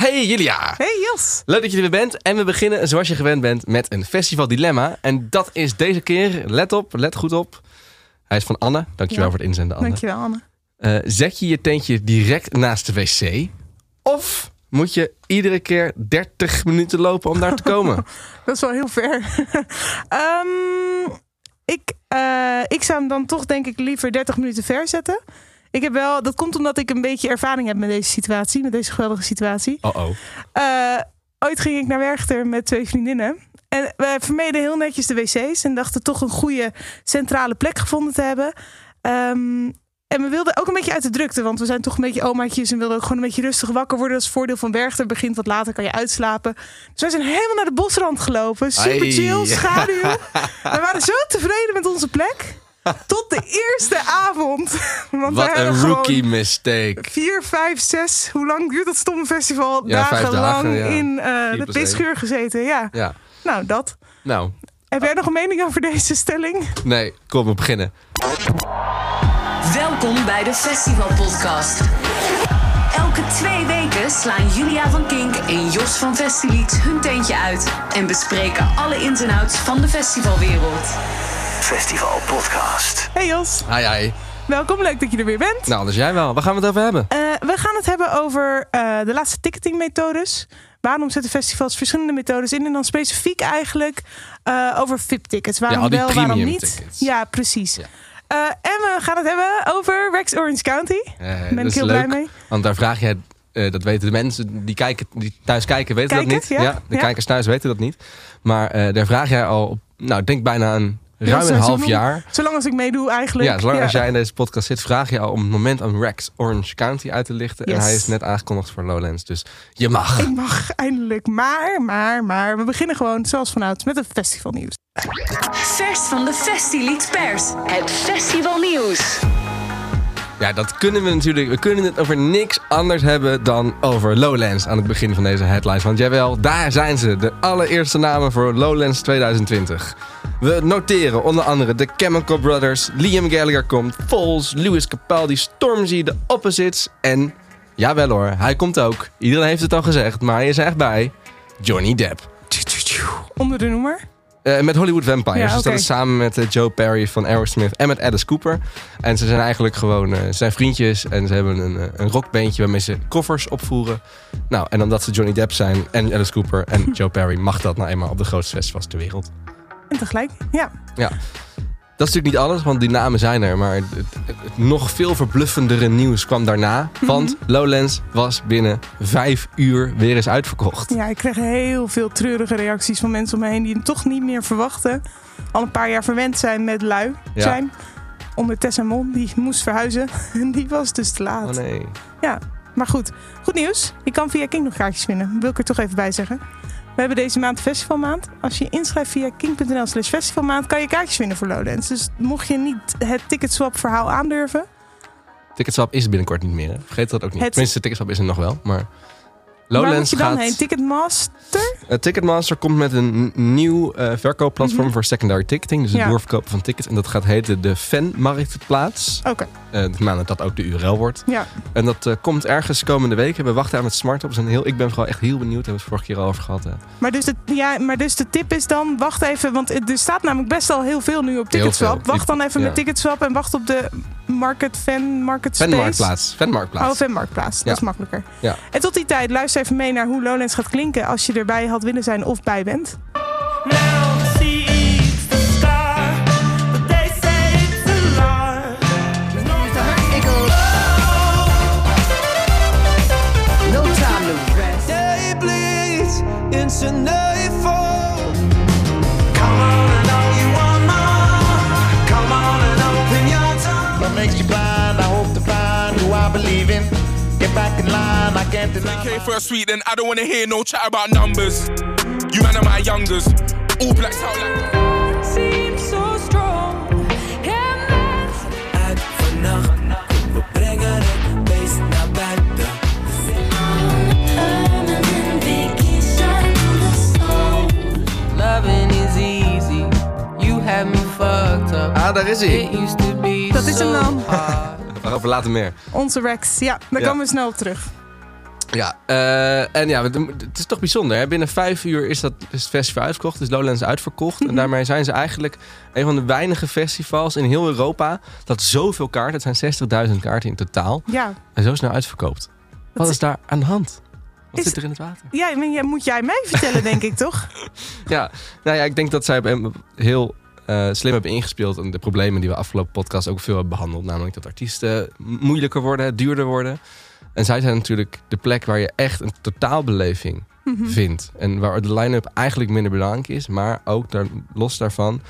Hey Julia! Hey Jos! Leuk dat je er weer bent. En we beginnen zoals je gewend bent met een festivaldilemma. En dat is deze keer, let op, let goed op. Hij is van Anne. Dankjewel Ja. voor het inzenden Anne. Dankjewel Anne. Eh, zet je je tentje direct naast de wc? Of moet je iedere keer 30 minuten lopen om daar te komen? Dat is wel heel ver. Ehm, ik, eh, ik zou hem dan toch denk ik liever 30 minuten ver zetten. Ik heb wel, dat komt omdat ik een beetje ervaring heb met deze situatie, met deze geweldige situatie. Oh oh. Ooit ging ik naar Werchter met twee vriendinnen. En we vermeden heel netjes de wc's en dachten toch een goede centrale plek gevonden te hebben. Ehm, en we wilden ook een beetje uit de drukte, want we zijn toch een beetje omaatjes en wilden ook gewoon een beetje rustig wakker worden. Dat is het voordeel van Werchter. Begint wat later, kan je uitslapen. Dus wij zijn helemaal naar de bosrand gelopen. Super chill, schaduw. we waren zo tevreden met onze plek. Tot de eerste avond. Want we Wat hebben een gewoon rookie mistake. vier, vijf, zes. Hoe lang duurt dat stomme festival? Ja, Dagenlang dagen, ja. in eh, Vier de pisschuur gezeten. Ja, Ja, nou dat. nou, Heb jij nog een mening over deze stelling? nee, kom we beginnen. Welkom bij de Festival Podcast. Elke twee weken slaan Julia van Kink en Jos van Festilied hun tentje uit en bespreken alle ins en outs van de festivalwereld. Festival Podcast. Hey Jos, Hi, hi. welkom. Leuk dat je er weer bent. Nou, dus jij wel. Waar gaan we het over hebben? Eh, we gaan het hebben over eh, de laatste ticketingmethodes. Waarom zetten festivals verschillende methodes in? En dan specifiek eigenlijk eh, over VIP-tickets. Waarom al die wel, waarom niet? tickets. Ja, precies. Ja. Eh, en we gaan het hebben over Rex Orange County. Eh, ben ik heel leuk, blij mee. Want daar vraag je, eh, dat weten de mensen die, kijken, die thuis kijken, weten Kijken, dat niet. ja. de Ja. kijkers thuis weten dat niet. Maar eh, daar vraag jij al, op, nou, denk bijna een Heel ruim een half jaar. Zolang als ik meedoe eigenlijk. Ja, zolang als jij in deze podcast zit, vraag je al om het moment aan Rex Orange County uit te lichten. En hij is net aangekondigd voor Lowlands, dus je mag. Ik mag eindelijk. Maar, maar, maar. We beginnen gewoon zoals vanouds met het festivalnieuws. Vers van de Festilied Pers. Het festivalnieuws. Ja, dat kunnen we natuurlijk. We kunnen het over niks anders hebben dan over Lowlands aan het begin van deze headlines. Want jawel, daar zijn ze. De allereerste namen voor Lowlands 2020. We noteren onder andere de Chemical Brothers, Liam Gallagher komt, Foles, Louis Capaldi, Stormzy, The Opposites en... Jawel hoor, hij komt ook. Iedereen heeft het al gezegd, maar hij is echt bij. Johnny Depp. Onder de noemer. Eh, met Hollywood Vampires. Ja, Dus dat oké. is samen met eh, Joe Perry van Aerosmith en met Alice Cooper. En ze zijn eigenlijk gewoon ze zijn vriendjes. En ze hebben een, een rockbandje waarmee ze koffers opvoeren. Nou, en omdat ze Johnny Depp zijn en Alice Cooper en Joe Perry... mag dat nou eenmaal op de grootste festivals ter wereld. En tegelijk. Ja. Ja. Dat is natuurlijk niet alles, want die namen zijn er. Maar het, het- het nog veel verbluffendere nieuws kwam daarna. Want Lowlands was binnen vijf uur weer eens uitverkocht. ja, ik kreeg heel veel treurige reacties van mensen om me heen die het toch niet meer verwachten. Al een paar jaar verwend zijn met lui Ja. zijn. Onder Tessa Mon, die moest verhuizen. En die was dus te laat. Oh nee. Ja, maar goed. Goed nieuws. Je kan via King nog kaartjes winnen. Wil ik er toch even bij zeggen. We hebben deze maand festivalmaand. Als je inschrijft via king.nl slash festivalmaand... kan je kaartjes winnen voor Lowlands. Dus mocht je niet het ticketswap verhaal aandurven... Ticketswap is binnenkort niet meer. Hè? Vergeet dat ook niet. Het- Tenminste, Ticketswap is er nog wel. Maar waar moet Lowlands je dan gaat... heen? Ticketmaster? Eh, Ticketmaster komt met een nieuw eh, verkoopplatform voor secondary ticketing. Dus het Mhm. Ja. doorverkopen van tickets. En dat gaat heten de Fanmarktplaats. Oké, Eh ik maan dat dat ook de URL wordt. ja. En dat eh, komt ergens komende week. We wachten aan het smart op. Heel, ik ben vooral echt heel benieuwd. Daar hebben we het vorige keer al over gehad. eh. Maar dus, de, ja, maar dus de tip is dan, wacht even, want er staat namelijk best al heel veel nu op Ticketswap. Wacht dan even Ja. met Ticketswap en wacht op de Market Fan Market Space. Fanmarktplaats. Fanmarktplaats. Oh, Fanmarktplaats. Dat is makkelijker. Ja. En tot die tijd, luister even mee naar hoe Lowlands gaat klinken als je erbij had willen zijn of bij bent. Now she eats the star, but they say it's a lie. No time to rest. Day bleeds into nightfall. Come on and all you want more. Come on and open your door. What makes you blind? I hope to find who I believe in. Get back in line, I can't deny. K for a sweet, then I don't wanna hear no chat about numbers. You man are my youngers. All blacks out like. Seems so strong. Uit vannacht, we brengen het beest naar buiten. Loving is easy. You have me fucked up. Ah, daar is hij. It used to be Dat is hem so dan. Waarover later meer. Onze Rex. Ja, daar Ja. komen we snel op terug. Ja, eh, en ja, het is toch bijzonder. Hè? Binnen vijf uur is, dat, is het festival uitverkocht, is Lowlands uitverkocht. En daarmee zijn ze eigenlijk een van de weinige festivals in heel Europa dat zoveel kaarten, het zijn 60.000 kaarten in totaal, Ja, en zo snel uitverkoopt. Wat is- is daar aan de hand? Wat Is- zit er in het water? ja moet jij mij vertellen, denk ik, toch? Ja, nou ja, ik denk dat zij heel eh, slim hebben ingespeeld. En de problemen die we afgelopen podcast ook veel hebben behandeld. Namelijk dat artiesten moeilijker worden, duurder worden. En zij zijn natuurlijk de plek waar je echt een totaalbeleving Mhm. vindt. En waar de line-up eigenlijk minder belangrijk is. Maar ook daar, los daarvan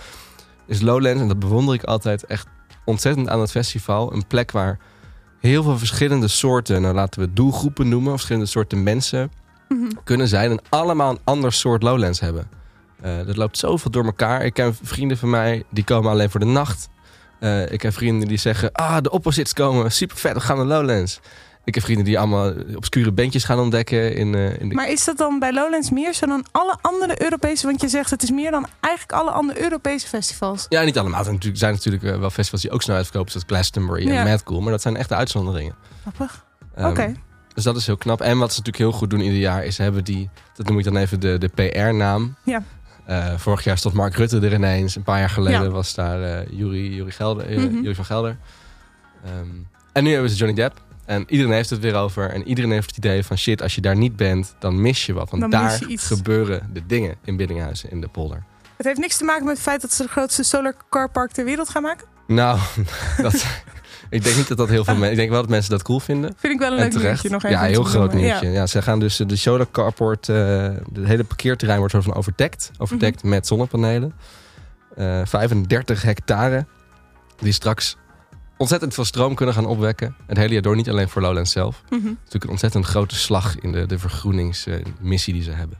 is Lowlands, en dat bewonder ik altijd echt ontzettend aan het festival. Een plek waar heel veel verschillende soorten, nou laten we doelgroepen noemen. Verschillende soorten mensen Mhm. kunnen zijn. En allemaal een ander soort Lowlands hebben. Eh dat loopt zoveel door elkaar. Ik ken vrienden van mij die komen alleen voor de nacht. Eh, ik heb vrienden die zeggen: Ah, de opposites komen, super vet, we gaan naar Lowlands. Ik heb vrienden die allemaal obscure bandjes gaan ontdekken. In, eh, in de... Maar is dat dan bij Lowlands meer zo dan alle andere Europese... Want je zegt het is meer dan eigenlijk alle andere Europese festivals. Ja, niet allemaal. Er zijn natuurlijk, wel festivals die ook snel uitverkopen, zoals Glastonbury Ja. en Mad Cool. Maar dat zijn echte uitzonderingen. Grappig. Ehm, Oké. Dus dat is heel knap. En wat ze natuurlijk heel goed doen ieder jaar is hebben die, dat noem ik dan even de, de PR-naam. Ja. Eh, vorig jaar stond Mark Rutte er ineens. Een paar jaar geleden Ja. was daar eh Jury, Jury, Gelder, eh, Mhm. Jury van Gelder. Ehm, en nu hebben ze Johnny Depp. En iedereen heeft het weer over. En iedereen heeft het idee van shit, als je daar niet bent, dan mis je wat. Want Dan daar gebeuren de dingen in Biddinghuizen in de polder. Het heeft niks te maken met het feit dat ze de grootste solar car park ter wereld gaan maken. Nou, dat, ik denk niet dat dat heel veel mensen... Ik denk wel dat mensen dat cool vinden. Vind ik wel een En leuk terecht. nieuwtje nog even. ja, heel groot noemen. nieuwtje. Ja. ze gaan dus de Solar Carport, eh het hele parkeerterrein wordt soort van overdekt. Overdekt Mhm. met zonnepanelen. Eh 35 hectare. Die straks ontzettend veel stroom kunnen gaan opwekken. Het hele jaar door, niet alleen voor Lowlands zelf. Het Ja. is Mhm. natuurlijk een ontzettend grote slag in de, de vergroeningsmissie die ze hebben.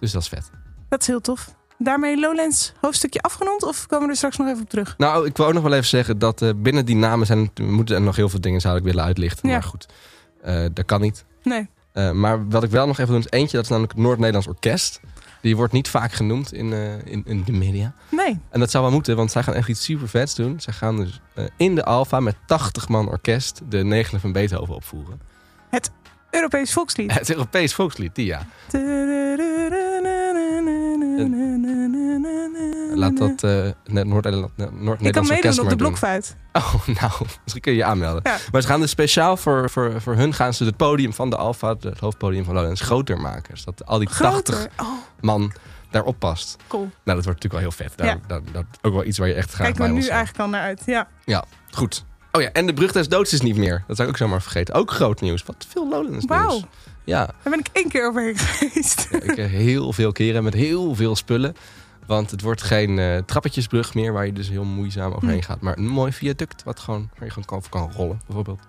Dus dat is vet. Dat is heel tof. Daarmee Lowlands hoofdstukje afgerond of komen we er straks nog even op terug? Nou, ik wil ook nog wel even zeggen dat eh, binnen die namen zijn, moeten er nog heel veel dingen zou ik willen uitlichten. Ja. Maar goed, eh, dat kan niet. Nee. Eh, maar wat ik wel nog even doen is eentje, dat is namelijk het Noord-Nederlands Orkest. Die wordt niet vaak genoemd in, in, in de media. Nee. En dat zou wel moeten, want zij gaan echt iets super vets doen. Zij gaan dus in de Alfa met 80 man orkest de negenen van Beethoven opvoeren. Europees volkslied. Het Europees volkslied, die ja. Laat dat eh, net Noord-Nederland- Ik kan meedoen op de doen. blokfluit. Oh, nou, misschien kun je je aanmelden. Ja. Maar ze gaan dus speciaal voor, voor, voor hun gaan ze het podium van de Alfa, het hoofdpodium van Lowlands, groter maken. Zodat al die 80 Groter. Oh, man daarop past. cool. Nou, dat wordt natuurlijk wel heel vet. Daar, Ja. dat is ook wel iets waar je echt graag Kijk me nu ons eigenlijk al naar uit. Ja. Goed. Oh ja, en de brug des doods is niet meer. Dat zou ik ook zomaar vergeten. Ook groot nieuws. Wat veel Lowlands nieuws. Ja, Daar ben ik één keer overheen geweest. ja, ik heel veel keren met heel veel spullen. Want het wordt geen eh, trappetjesbrug meer waar je dus heel moeizaam overheen Hm. gaat. Maar een mooi viaduct wat gewoon, waar je gewoon kan, over kan rollen, bijvoorbeeld.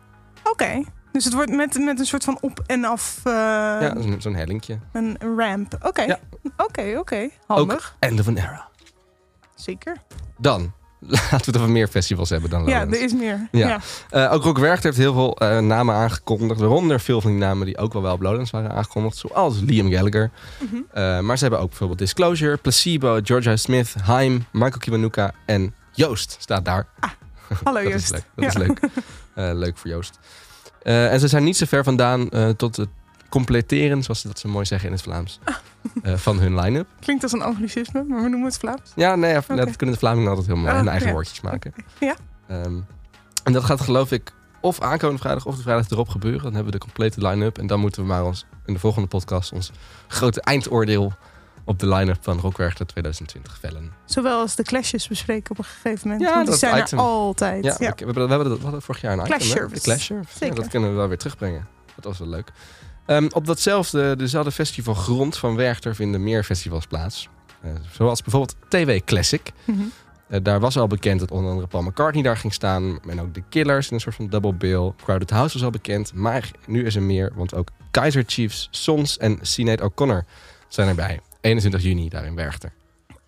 Oké. Dus het wordt met, met een soort van op- en af eh, ja, zo'n zo'n hellinkje. een ramp. Oké. Ja. Oké, oké. Handig. End of an era. Zeker. Dan, laten we het over meer festivals hebben dan Ja, er is meer. Ja. Ja. Eh, ook Rock Werchter heeft heel veel eh, namen aangekondigd. Waaronder veel van die namen die ook wel wel op Lowlands waren aangekondigd. Zoals Liam Gallagher. Mhm. Eh, maar ze hebben ook bijvoorbeeld Disclosure, Placebo, Georgia Smith, Haim, Michael Kiwanuka en Joost staat daar. Hallo dat Joost. is leuk. Dat Ja. is leuk. Leuk voor Joost. En ze zijn niet zo ver vandaan tot het completeren, zoals ze dat zo mooi zeggen in het Vlaams, eh, van hun line-up. Klinkt als een anglicisme, maar we noemen het Vlaams. Ja, nee, Oké. dat kunnen de Vlamingen altijd heel mooi Oh, hun eigen ja. woordjes maken. Ja. Ehm, en dat gaat geloof ik of aankomende vrijdag of de vrijdag erop gebeuren. Dan hebben we de complete line-up. En dan moeten we maar ons in de volgende podcast ons grote eindoordeel op de line-up van Rockwerchter 2020 vellen. Zowel als de clashes bespreken op een gegeven moment. Ja, want die zijn item. er altijd. Ja, Ja. we, we hebben, we hebben dat, we hadden vorig jaar een item, Clash service. De Clash service. Ja, dat kunnen we wel weer terugbrengen. Dat was wel leuk. Ehm, op datzelfde, dezelfde festival grond van Werchter vinden meer festivals plaats. Eh, zoals bijvoorbeeld TW Classic. Mhm. Eh, daar was al bekend dat onder andere Paul McCartney daar ging staan. En ook de Killers in een soort van double bill. Crowded House was al bekend. Maar nu is er meer, want ook Kaiser Chiefs, Sons en Sinead O'Connor zijn erbij. 21 juni daar in Werchter.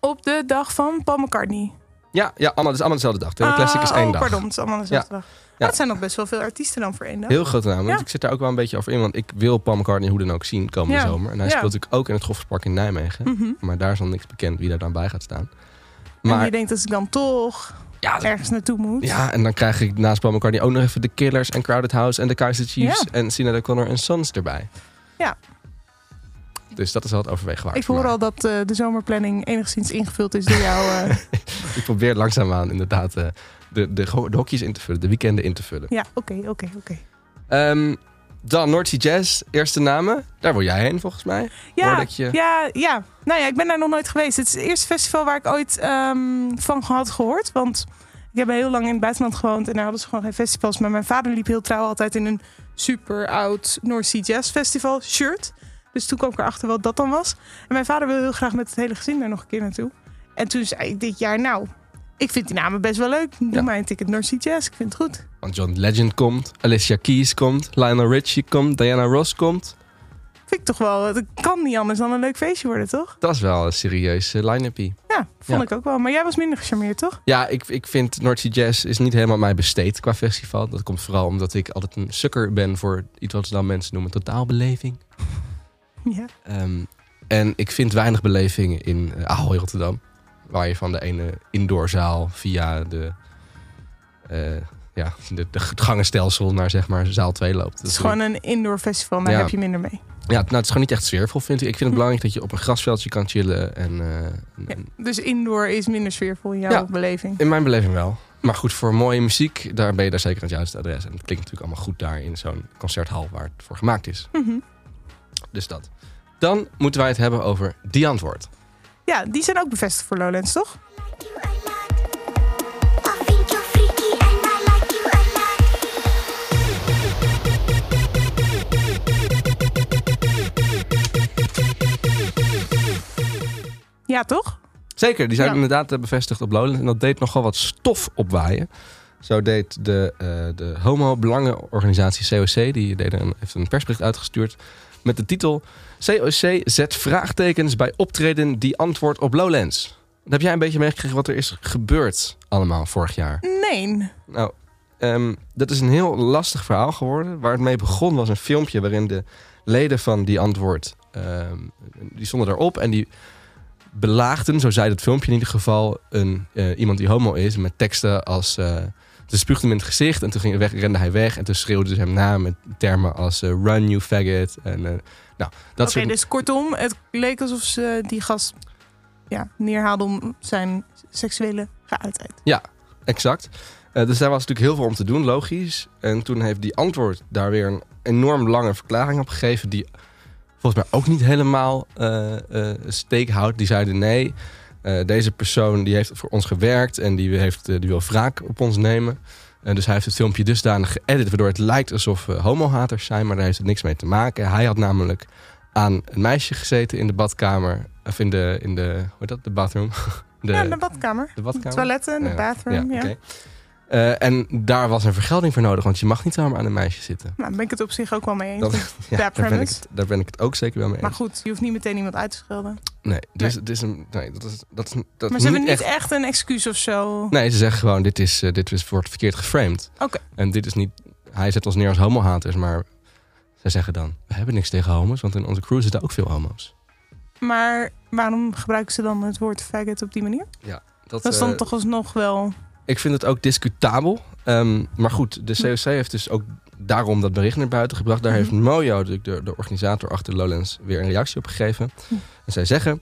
Op de dag van Paul McCartney. Ja, ja allemaal, het is allemaal dezelfde dag. TW Classic is Ah, één oh, dag. pardon, het is allemaal dezelfde dag. Ja. Dat zijn nog best wel veel artiesten dan voor één dag. Heel grote naam. Want Ja. ik zit daar ook wel een beetje over in. Want ik wil Paul McCartney hoe dan ook zien komende Ja. zomer. En hij speelt natuurlijk ook in het Gofferspark in Nijmegen. Mhm. Maar daar is nog niks bekend wie daar dan bij gaat staan. En Maar je denkt dat ik dan toch... Ja, ergens naartoe moet. Ja, en dan krijg ik naast Paul McCartney ook nog even de Killers en Crowded House en de Kaiser Chiefs en Sinead O'Connor en Sons erbij. Ja. Dus dat is wel het overwegen waard. Ik hoor al dat eh, de zomerplanning enigszins ingevuld is door jou. eh. Ik probeer langzaamaan inderdaad eh, de, de, de hokjes in te vullen, de weekenden in te vullen. ja, oké, oké, oké. Ehm, dan North Sea Jazz, eerste namen. Daar wil jij heen volgens mij. Ja, ik je. ja, ja. Nou ja, ik ben daar nog nooit geweest. Het is het eerste festival waar ik ooit ehm, van had gehoord. Want ik heb heel lang in het buitenland gewoond en daar hadden ze gewoon geen festivals. Maar mijn vader liep heel trouw altijd in een super oud North Sea Jazz Festival shirt. Dus toen kwam ik erachter wat dat dan was. En mijn vader wil heel graag met het hele gezin daar nog een keer naartoe. En toen zei ik dit jaar, nou, ik vind die namen best wel leuk. Doe Ja. mij een ticket North Sea Jazz. Ik vind het goed. Want John Legend komt, Alicia Keys komt, Lionel Richie komt, Diana Ross komt. Vind ik toch wel, het kan niet anders dan een leuk feestje worden, toch? Dat is wel een serieus uh, line-upie. Ja, vond Ja. ik ook wel. Maar jij was minder gecharmeerd, toch? Ja, ik, ik vind North Sea Jazz is niet helemaal mij besteed qua festival. Dat komt vooral omdat ik altijd een sukker ben voor iets wat ze dan mensen noemen totaalbeleving. Ja. Ehm, en ik vind weinig beleving in uh, Ahoy Rotterdam. Waar je van de ene indoorzaal via de, eh, ja, de, gangenstelsel naar zeg maar zaal 2 loopt. Het is gewoon een indoor festival, daar Ja. heb je minder mee. Ja, nou, het is gewoon niet echt sfeervol, vind ik. Ik vind het belangrijk dat je op een grasveldje kan chillen. En, eh, Ja. Dus indoor is minder sfeervol in jouw Ja. beleving. in mijn beleving wel. Maar goed, voor mooie muziek, daar ben je daar zeker aan het juiste adres. En het klinkt natuurlijk allemaal goed daar in zo'n concerthal waar het voor gemaakt is. Mhm. Dus dat. Dan moeten wij het hebben over die antwoord. Ja, die zijn ook bevestigd voor Lowlands, toch? Ja, toch? Zeker, die zijn Ja. inderdaad eh, bevestigd op Lowlands. En dat deed nogal wat stof opwaaien. Zo deed de, eh, de homo-belangenorganisatie COC, die deed een, heeft een persbericht uitgestuurd met de titel COC zet vraagtekens bij optreden die antwoord op Lowlands. Heb jij een beetje meegekregen wat er is gebeurd allemaal vorig jaar? Nee. Nou, ehm, dat is een heel lastig verhaal geworden. Waar het mee begon was een filmpje waarin de leden van die antwoord... ehm, die stonden daarop en die belaagden, zo zei het filmpje in ieder geval... Een, eh, iemand die homo is met teksten als... eh ze spuugde hem in het gezicht en toen ging, weg, rende hij weg. En toen schreeuwden ze hem na met termen als eh, run you faggot. En, eh, nou, dat Oké, soort... dus kortom, het leek alsof ze die gast ja, neerhaalden om zijn seksuele geaardheid. Exact. Eh, dus daar was natuurlijk heel veel om te doen, logisch. En toen heeft die antwoord daar weer een enorm lange verklaring op gegeven... die volgens mij ook niet helemaal steek houdt. Die zeiden nee, deze persoon die heeft voor ons gewerkt... en die, heeft, eh, die wil wraak op ons nemen. En dus hij heeft het filmpje dusdanig geëdit... waardoor het lijkt alsof we homohaters zijn... maar daar heeft het niks mee te maken. Hij had namelijk aan een meisje gezeten in de badkamer... of in de, in de hoe heet dat, de bathroom? De, ja, de badkamer. de badkamer? De toiletten, de Ja, bathroom. Ja. Eh, en daar was een vergelding voor nodig, want je mag niet zomaar aan een meisje zitten. Nou, daar ben ik het op zich ook wel mee eens. Dat, ja, daar ben ik het, daar ben ik het ook zeker wel mee Maar eens. goed, je hoeft niet meteen iemand uit te schelden. Nee, dus het is een, nee, dat is, dat is, dat Maar ze hebben niet echt... echt een excuus of zo. Nee, ze zeggen gewoon, dit, is, eh, dit is, wordt verkeerd geframed. Oké. En dit is niet... Hij zet ons neer als homohaters, maar zij zeggen dan... We hebben niks tegen homo's, want in onze crew zitten ook veel homo's. Maar waarom gebruiken ze dan het woord faggot op die manier? Dat is dan eh, toch alsnog wel... Ik vind het ook discutabel. Ehm, maar goed, de COC heeft dus ook daarom dat bericht naar buiten gebracht. Daar heeft Mojo, de, de, de organisator achter Lowlands, weer een reactie op gegeven. En zij zeggen...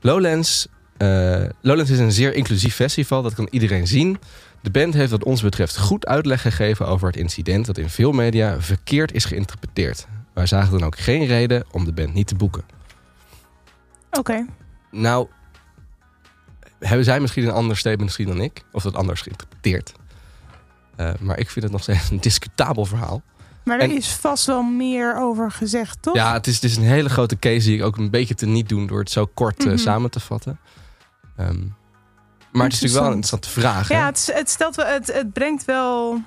Lowlands, eh, Lowlands is een zeer inclusief festival. Dat kan iedereen zien. De band heeft wat ons betreft goed uitleg gegeven over het incident... dat in veel media verkeerd is geïnterpreteerd. Wij zagen dan ook geen reden om de band niet te boeken. Oké. Nou, hebben zij misschien een ander statement misschien dan ik? Of dat anders geïnterpreteerd? Eh, maar ik vind het nog steeds een discutabel verhaal. Maar er En- is vast wel meer over gezegd, toch? Ja, het is, het is een hele grote case die ik ook een beetje te niet doen door het zo kort eh, Mhm. samen te vatten. Ehm, maar het is natuurlijk wel een interessante vraag. hè? Ja, het, het, stelt wel, het, het brengt wel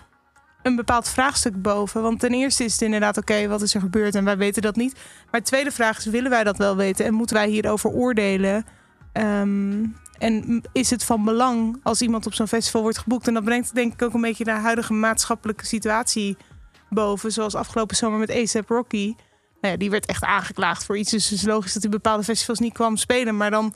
een bepaald vraagstuk boven. Want ten eerste is het inderdaad oké, wat is er gebeurd en wij weten dat niet. Maar de tweede vraag is, willen wij dat wel weten en moeten wij hierover oordelen? Ehm, en is het van belang als iemand op zo'n festival wordt geboekt? En dat brengt denk ik ook een beetje de huidige maatschappelijke situatie boven. Zoals afgelopen zomer met ASAP Rocky. Nou ja, die werd echt aangeklaagd voor iets. Dus het is logisch dat hij bepaalde festivals niet kwam spelen. Maar dan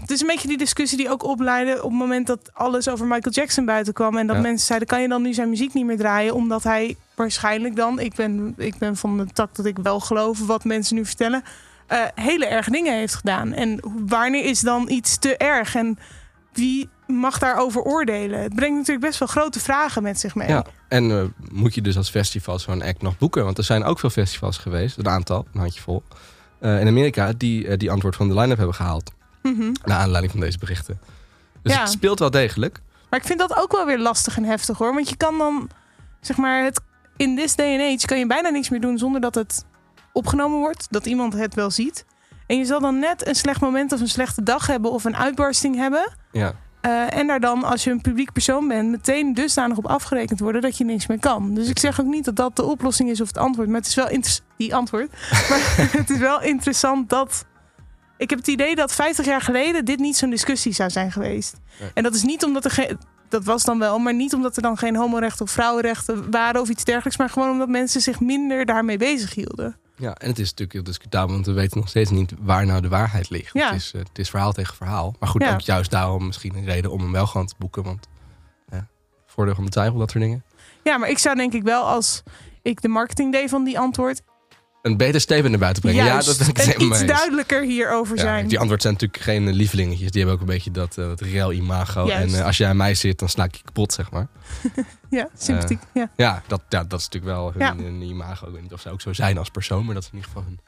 Het is een beetje die discussie die ook opleidde op het moment dat alles over Michael Jackson buiten kwam. En dat Ja. mensen zeiden, kan je dan nu zijn muziek niet meer draaien? Omdat hij waarschijnlijk dan, ik ben, ik ben van de tak dat ik wel geloof wat mensen nu vertellen, eh, hele erg dingen heeft gedaan. En wanneer is dan iets te erg? En wie mag daarover oordelen? Het brengt natuurlijk best wel grote vragen met zich mee. Ja, en eh, moet je dus als festival zo'n act nog boeken? Want er zijn ook veel festivals geweest, een aantal, een handjevol, eh, in Amerika, die die antwoord van de line-up hebben gehaald. Mhm. Naar aanleiding van deze berichten. Dus Ja. het speelt wel degelijk. Maar ik vind dat ook wel weer lastig en heftig hoor. Want je kan dan, zeg maar, het, in this day and age kan je bijna niks meer doen zonder dat het opgenomen wordt. Dat iemand het wel ziet. En je zal dan net een slecht moment of een slechte dag hebben of een uitbarsting hebben. Ja. Eh, en daar dan, als je een publiek persoon bent, meteen dusdanig op afgerekend worden dat je niks meer kan. Dus ik zeg ook niet dat dat de oplossing is of het antwoord. Maar het is wel die antwoord. maar het is wel interessant dat. Ik heb het idee dat 50 jaar geleden dit niet zo'n discussie zou zijn geweest. Nee. En dat is niet omdat er geen. Dat was dan wel, maar niet omdat er dan geen homorechten of vrouwenrechten waren of iets dergelijks. Maar gewoon omdat mensen zich minder daarmee bezig hielden. Ja, en het is natuurlijk heel discutabel, want we weten nog steeds niet waar nou de waarheid ligt. Ja. Het, is, eh, het is verhaal tegen verhaal. Maar goed, Ja. ook juist daarom misschien een reden om hem wel gewoon te boeken. Want ja, voordeel van de twijfel, dat soort dingen. Ja, maar ik zou denk ik wel als ik de marketing deed van die antwoord. Een beter statement naar buiten brengen. Juist, ja, dat ben ik en iets duidelijker hierover Ja, zijn. die antwoord zijn natuurlijk geen eh, lievelingetjes. Die hebben ook een beetje dat, eh dat reëel imago. Juist. En eh, als jij aan mij zit, dan sla ik je kapot, zeg maar. Ja, sympathiek. ja. Ja, dat, ja, dat is natuurlijk wel hun, Ja. hun imago. Ik weet niet of ze ook zo zijn als persoon, maar dat is in ieder geval hun.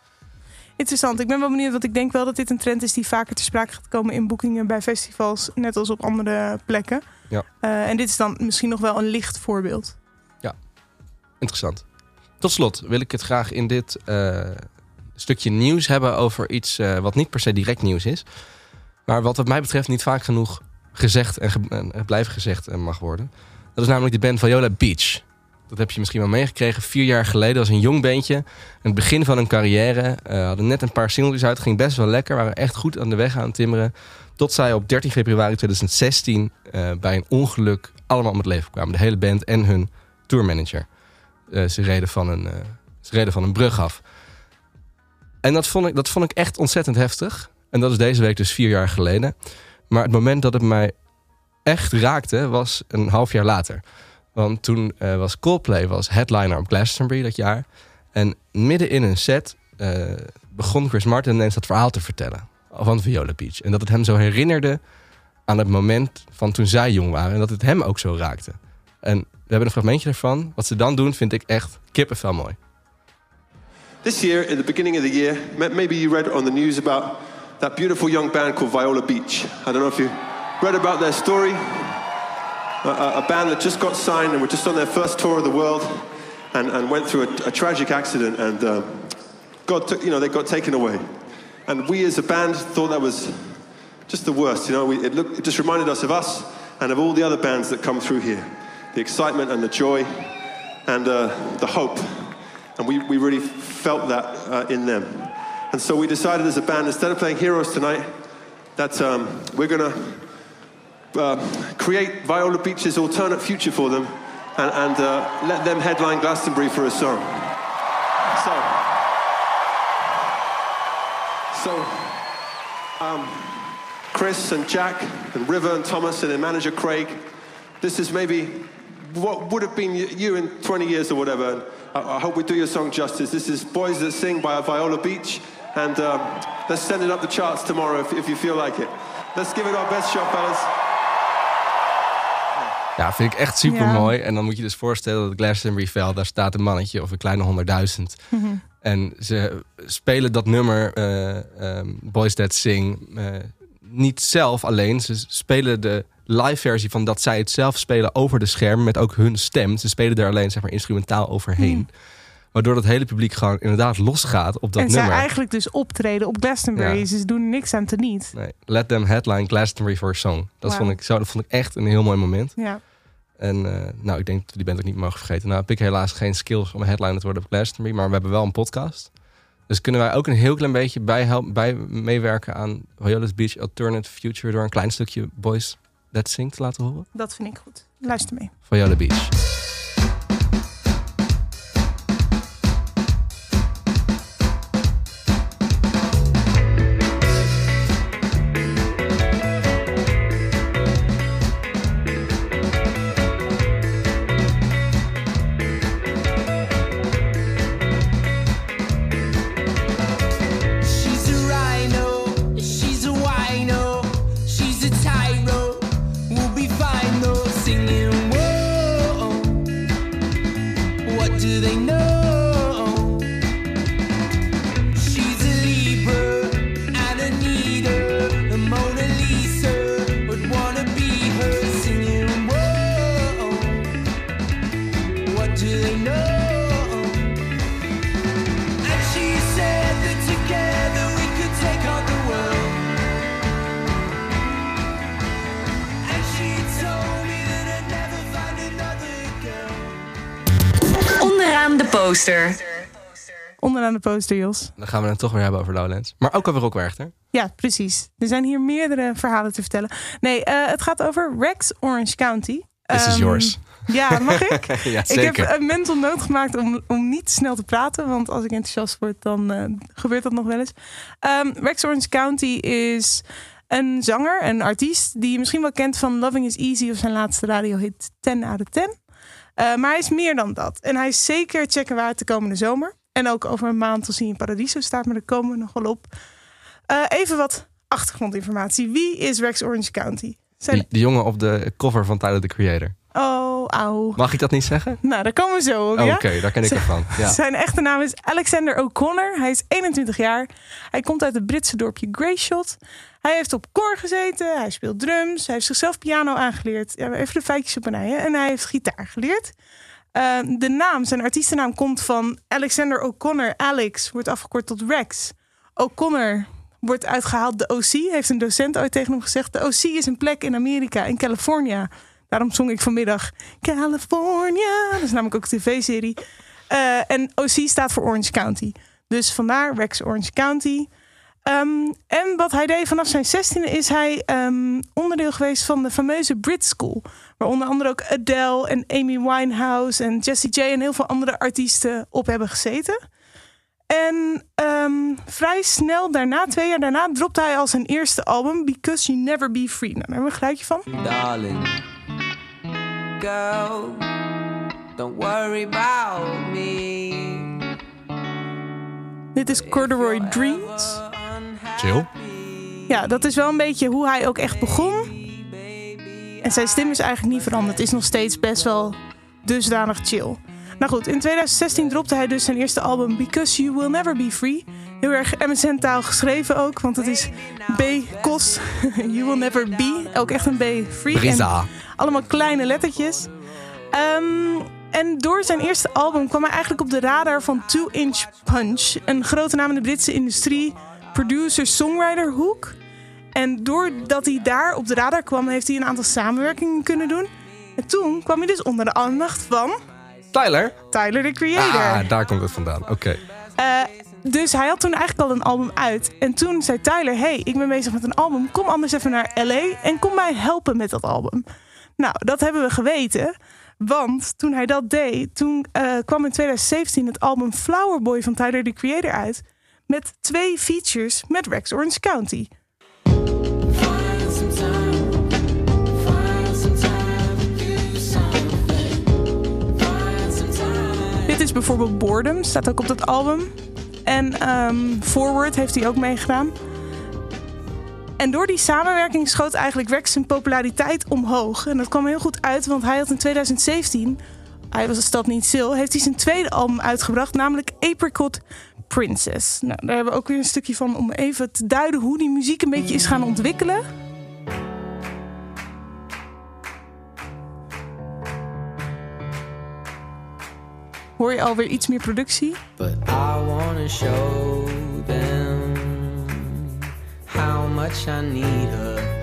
Interessant. Ik ben wel benieuwd, want ik denk wel dat dit een trend is die vaker te sprake gaat komen in boekingen bij festivals, net als op andere plekken. Ja. Eh, en dit is dan misschien nog wel een licht voorbeeld. Interessant. Tot slot wil ik het graag in dit eh, stukje nieuws hebben over iets eh, wat niet per se direct nieuws is. Maar wat wat mij betreft niet vaak genoeg gezegd en, ge- en blijven gezegd eh, mag worden. Dat is namelijk de band Viola Beach. Dat heb je misschien wel meegekregen. Vier jaar geleden was een jong bandje. Het begin van hun carrière. hadden net een paar singles uit. Ging best wel lekker. Waren echt goed aan de weg aan het timmeren. Tot zij op 13 februari 2016 eh, bij een ongeluk allemaal om het leven kwamen. De hele band en hun tourmanager. Eh, ze, reden van een, eh, ze reden van een brug af. En dat vond, ik, dat vond ik echt ontzettend heftig. En dat is deze week dus vier jaar geleden. Maar het moment dat het mij echt raakte was een half jaar later. Want toen eh, was Coldplay was headliner op Glastonbury dat jaar. En midden in een set begon Chris Martin ineens dat verhaal te vertellen. Van Viola Beach. En dat het hem zo herinnerde aan het moment van toen zij jong waren. En dat het hem ook zo raakte. En we hebben een fragmentje ervan. Wat ze dan doen vind ik echt kippenvel mooi. This year, in the beginning of the year, maybe you read on the news about that beautiful young band called Viola Beach. I don't know if you read about their story. A, a- band that just got signed and were just on their first tour of the world and, and went through a, a tragic accident and um, God took, you know, they got taken away. And we as a band thought that was just the worst. You know, we, it, looked, it just reminded us of us and of all the other bands that come through here. The excitement and the joy and uh, the hope. And we, we really felt that uh, in them. And so we decided as a band, instead of playing Heroes tonight, that um, we're going to uh, create Viola Beach's alternate future for them and, and uh, let them headline Glastonbury for a song. So, so um, Chris and Jack and River and Thomas and their manager Craig, this is maybe what would have been you in 20 years or whatever. And I, I hope we do your song justice. This is Boys That Sing by Viola Beach. And um, let's send it up the charts tomorrow if, if you feel like it. Let's give it our best shot, fellas. Ja, vind ik echt super mooi. En dan moet je dus voorstellen dat Glastonbury Veld, daar staat een mannetje of een kleine honderdduizend. En ze spelen dat nummer eh, ehm, Boys That Sing eh, niet zelf alleen. Ze spelen de live versie van dat zij het zelf spelen over de scherm met ook hun stem. Ze spelen er alleen zeg maar instrumentaal overheen. Waardoor het hele publiek gewoon inderdaad losgaat op dat en nummer. zij eigenlijk dus optreden op Glastonbury. Ja. Ze doen niks aan teniet. Nee, let them headline Glastonbury for a song. Dat, vond ik, zo, dat vond ik echt een heel mooi moment. Ja. En eh, nou, ik denk dat die band ook niet mogen vergeten. Nou heb ik helaas geen skills om headliner te worden op Glastonbury. Maar we hebben wel een podcast. Dus kunnen wij ook een heel klein beetje bij, help, bij meewerken aan Viola's Beach Alternative Future... door een klein stukje Boys That Sing te laten horen? Dat vind ik goed. Luister mee. Viola Beach. Poster. Onderaan de poster, Jos. Dan gaan we het toch weer hebben over Lowlands. Maar ook over Rock Werchter. Ja, precies. Er zijn hier meerdere verhalen te vertellen. Nee, eh, het gaat over Rex Orange County. This is Ehm, yours. Ja, mag ik? ja, Ik zeker. heb een mental note gemaakt om, om niet snel te praten. Want als ik enthousiast word, dan eh, gebeurt dat nog wel eens. Ehm, Rex Orange County is een zanger, een artiest... die je misschien wel kent van Loving is Easy... of zijn laatste radiohit 10 out of 10. Eh, maar hij is meer dan dat. En hij is zeker checken waard de komende zomer. En ook over een maand als hij in Paradiso staat. Maar daar komen we nog wel op. Eh, even wat achtergrondinformatie. Wie is Rex Orange County? Zijn... Die, die jongen op de cover van Tyler, the Creator. Oh, auw. Mag ik dat niet zeggen? Nou, daar komen we zo op, Oh? Oké, daar ken ik ervan. Ja. Zijn echte naam is Alexander O'Connor. Hij is 21 jaar. Hij komt uit het Britse dorpje Greyshot. Hij heeft op koor gezeten. Hij speelt drums. Hij heeft zichzelf piano aangeleerd. Ja, even de feitjes op een rij. En hij heeft gitaar geleerd. Eh, de naam, zijn artiestennaam komt van Alexander O'Connor. Alex wordt afgekort tot Rex. O'Connor wordt uitgehaald de OC. Heeft een docent ooit tegen hem gezegd. De OC is een plek in Amerika, in California. Daarom zong ik vanmiddag California. Dat is namelijk ook een tv-serie. Eh, en OC staat voor Orange County. Dus vandaar Rex Orange County. Ehm, en wat hij deed vanaf zijn 16e is hij ehm, onderdeel geweest van de fameuze Brit School. Waar onder andere ook Adele en Amy Winehouse en Jessie J en heel veel andere artiesten op hebben gezeten. En ehm, vrij snel daarna, twee jaar daarna, dropte hij al zijn eerste album Because You Never Be Free. Nou, daar hebben we een geluidje van. Darling, go. Don't worry about me. Dit is Corduroy Dreams. Chill. Ja, dat is wel een beetje hoe hij ook echt begon. En zijn stem is eigenlijk niet veranderd. Het is nog steeds best wel dusdanig chill. Nou goed, in 2016 dropte hij dus zijn eerste album Because You Will Never Be Free. Heel erg MSN-taal geschreven ook, want het is B-kos. you Will Never Be. Ook echt een B. Free. Brisa. En allemaal kleine lettertjes. Ehm, en door zijn eerste album kwam hij eigenlijk op de radar van Two Inch Punch. Een grote naam in de Britse industrie. Producer-songwriter hoek. En doordat hij daar op de radar kwam, heeft hij een aantal samenwerkingen kunnen doen. En toen kwam hij dus onder de aandacht van Tyler? Tyler, the Creator. Ah, daar komt het vandaan. Oké. Eh, dus hij had toen eigenlijk al een album uit. En toen zei Tyler: Hey, ik ben bezig met een album. Kom anders even naar LA en kom mij helpen met dat album. Nou, dat hebben we geweten. Want toen hij dat deed, toen eh, kwam in 2017 het album Flower Boy van Tyler the Creator uit. Met twee features met Rex Orange County. Dit is bijvoorbeeld Boredom, staat ook op dat album. En ehm, Forward heeft hij ook meegedaan. En door die samenwerking schoot eigenlijk Rex zijn populariteit omhoog. En dat kwam heel goed uit, want hij had in 2017, hij was de stad niet stil, heeft hij zijn tweede album uitgebracht, namelijk Apricot Princess. Nou, daar hebben we ook weer een stukje van om even te duiden hoe die muziek een beetje is gaan ontwikkelen. Hoor je alweer iets meer productie? But I wanna show them how much I need her.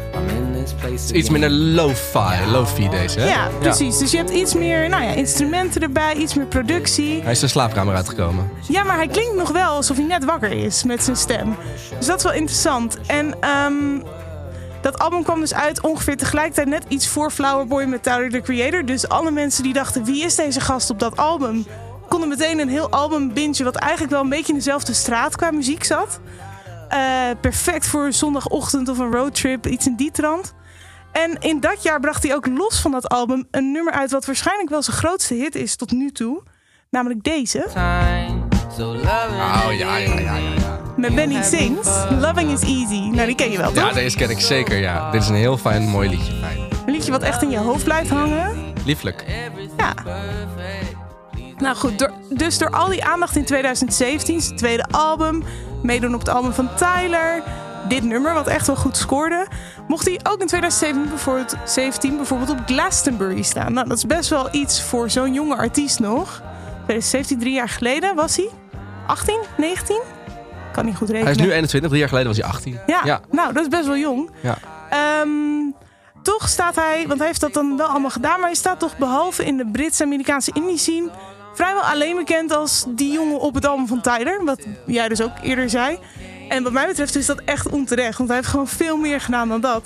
Place. Iets minder lo-fi, lo-fi deze, hè? Ja, precies. Dus je hebt iets meer nou ja, instrumenten erbij, iets meer productie. Hij is de slaapkamer uitgekomen. Ja, maar hij klinkt nog wel alsof hij net wakker is met zijn stem. Dus dat is wel interessant. En ehm, dat album kwam dus uit ongeveer tegelijkertijd net iets voor Flower Boy met Tyler, the Creator. Dus alle mensen die dachten, wie is deze gast op dat album? Konden meteen een heel album bingen wat eigenlijk wel een beetje in dezelfde straat qua muziek zat. Eh, perfect voor een zondagochtend of een roadtrip, iets in die trant. En in dat jaar bracht hij ook los van dat album een nummer uit wat waarschijnlijk wel zijn grootste hit is tot nu toe. Namelijk deze. Oh, ja, ja, ja, ja. ja. Met Benny Sings. Loving is easy. Nou, die ken je wel, toch? Ja, deze ken ik zeker, ja. Dit is een heel fijn, mooi liedje. Fijn. Een liedje wat echt in je hoofd blijft hangen. Lieflijk. Ja. Nou goed, door, dus door al die aandacht in 2017, zijn tweede album, meedoen op het album van Tyler, dit nummer wat echt wel goed scoorde, mocht hij ook in 2017 bijvoorbeeld, 17 bijvoorbeeld op Glastonbury staan. Nou, dat is best wel iets voor zo'n jonge artiest nog. 2017, drie jaar geleden was hij 18, 19? Kan niet goed Hij rekenen. is nu 21, drie jaar geleden was hij 18. Ja, Ja. nou, dat is best wel jong. Ja. Ehm, toch staat hij, want hij heeft dat dan wel allemaal gedaan, maar hij staat toch behalve in de Britse-Amerikaanse indie scene vrijwel alleen bekend als die jongen op het album van Tyler. Wat jij dus ook eerder zei. En wat mij betreft is dat echt onterecht. Want hij heeft gewoon veel meer gedaan dan dat.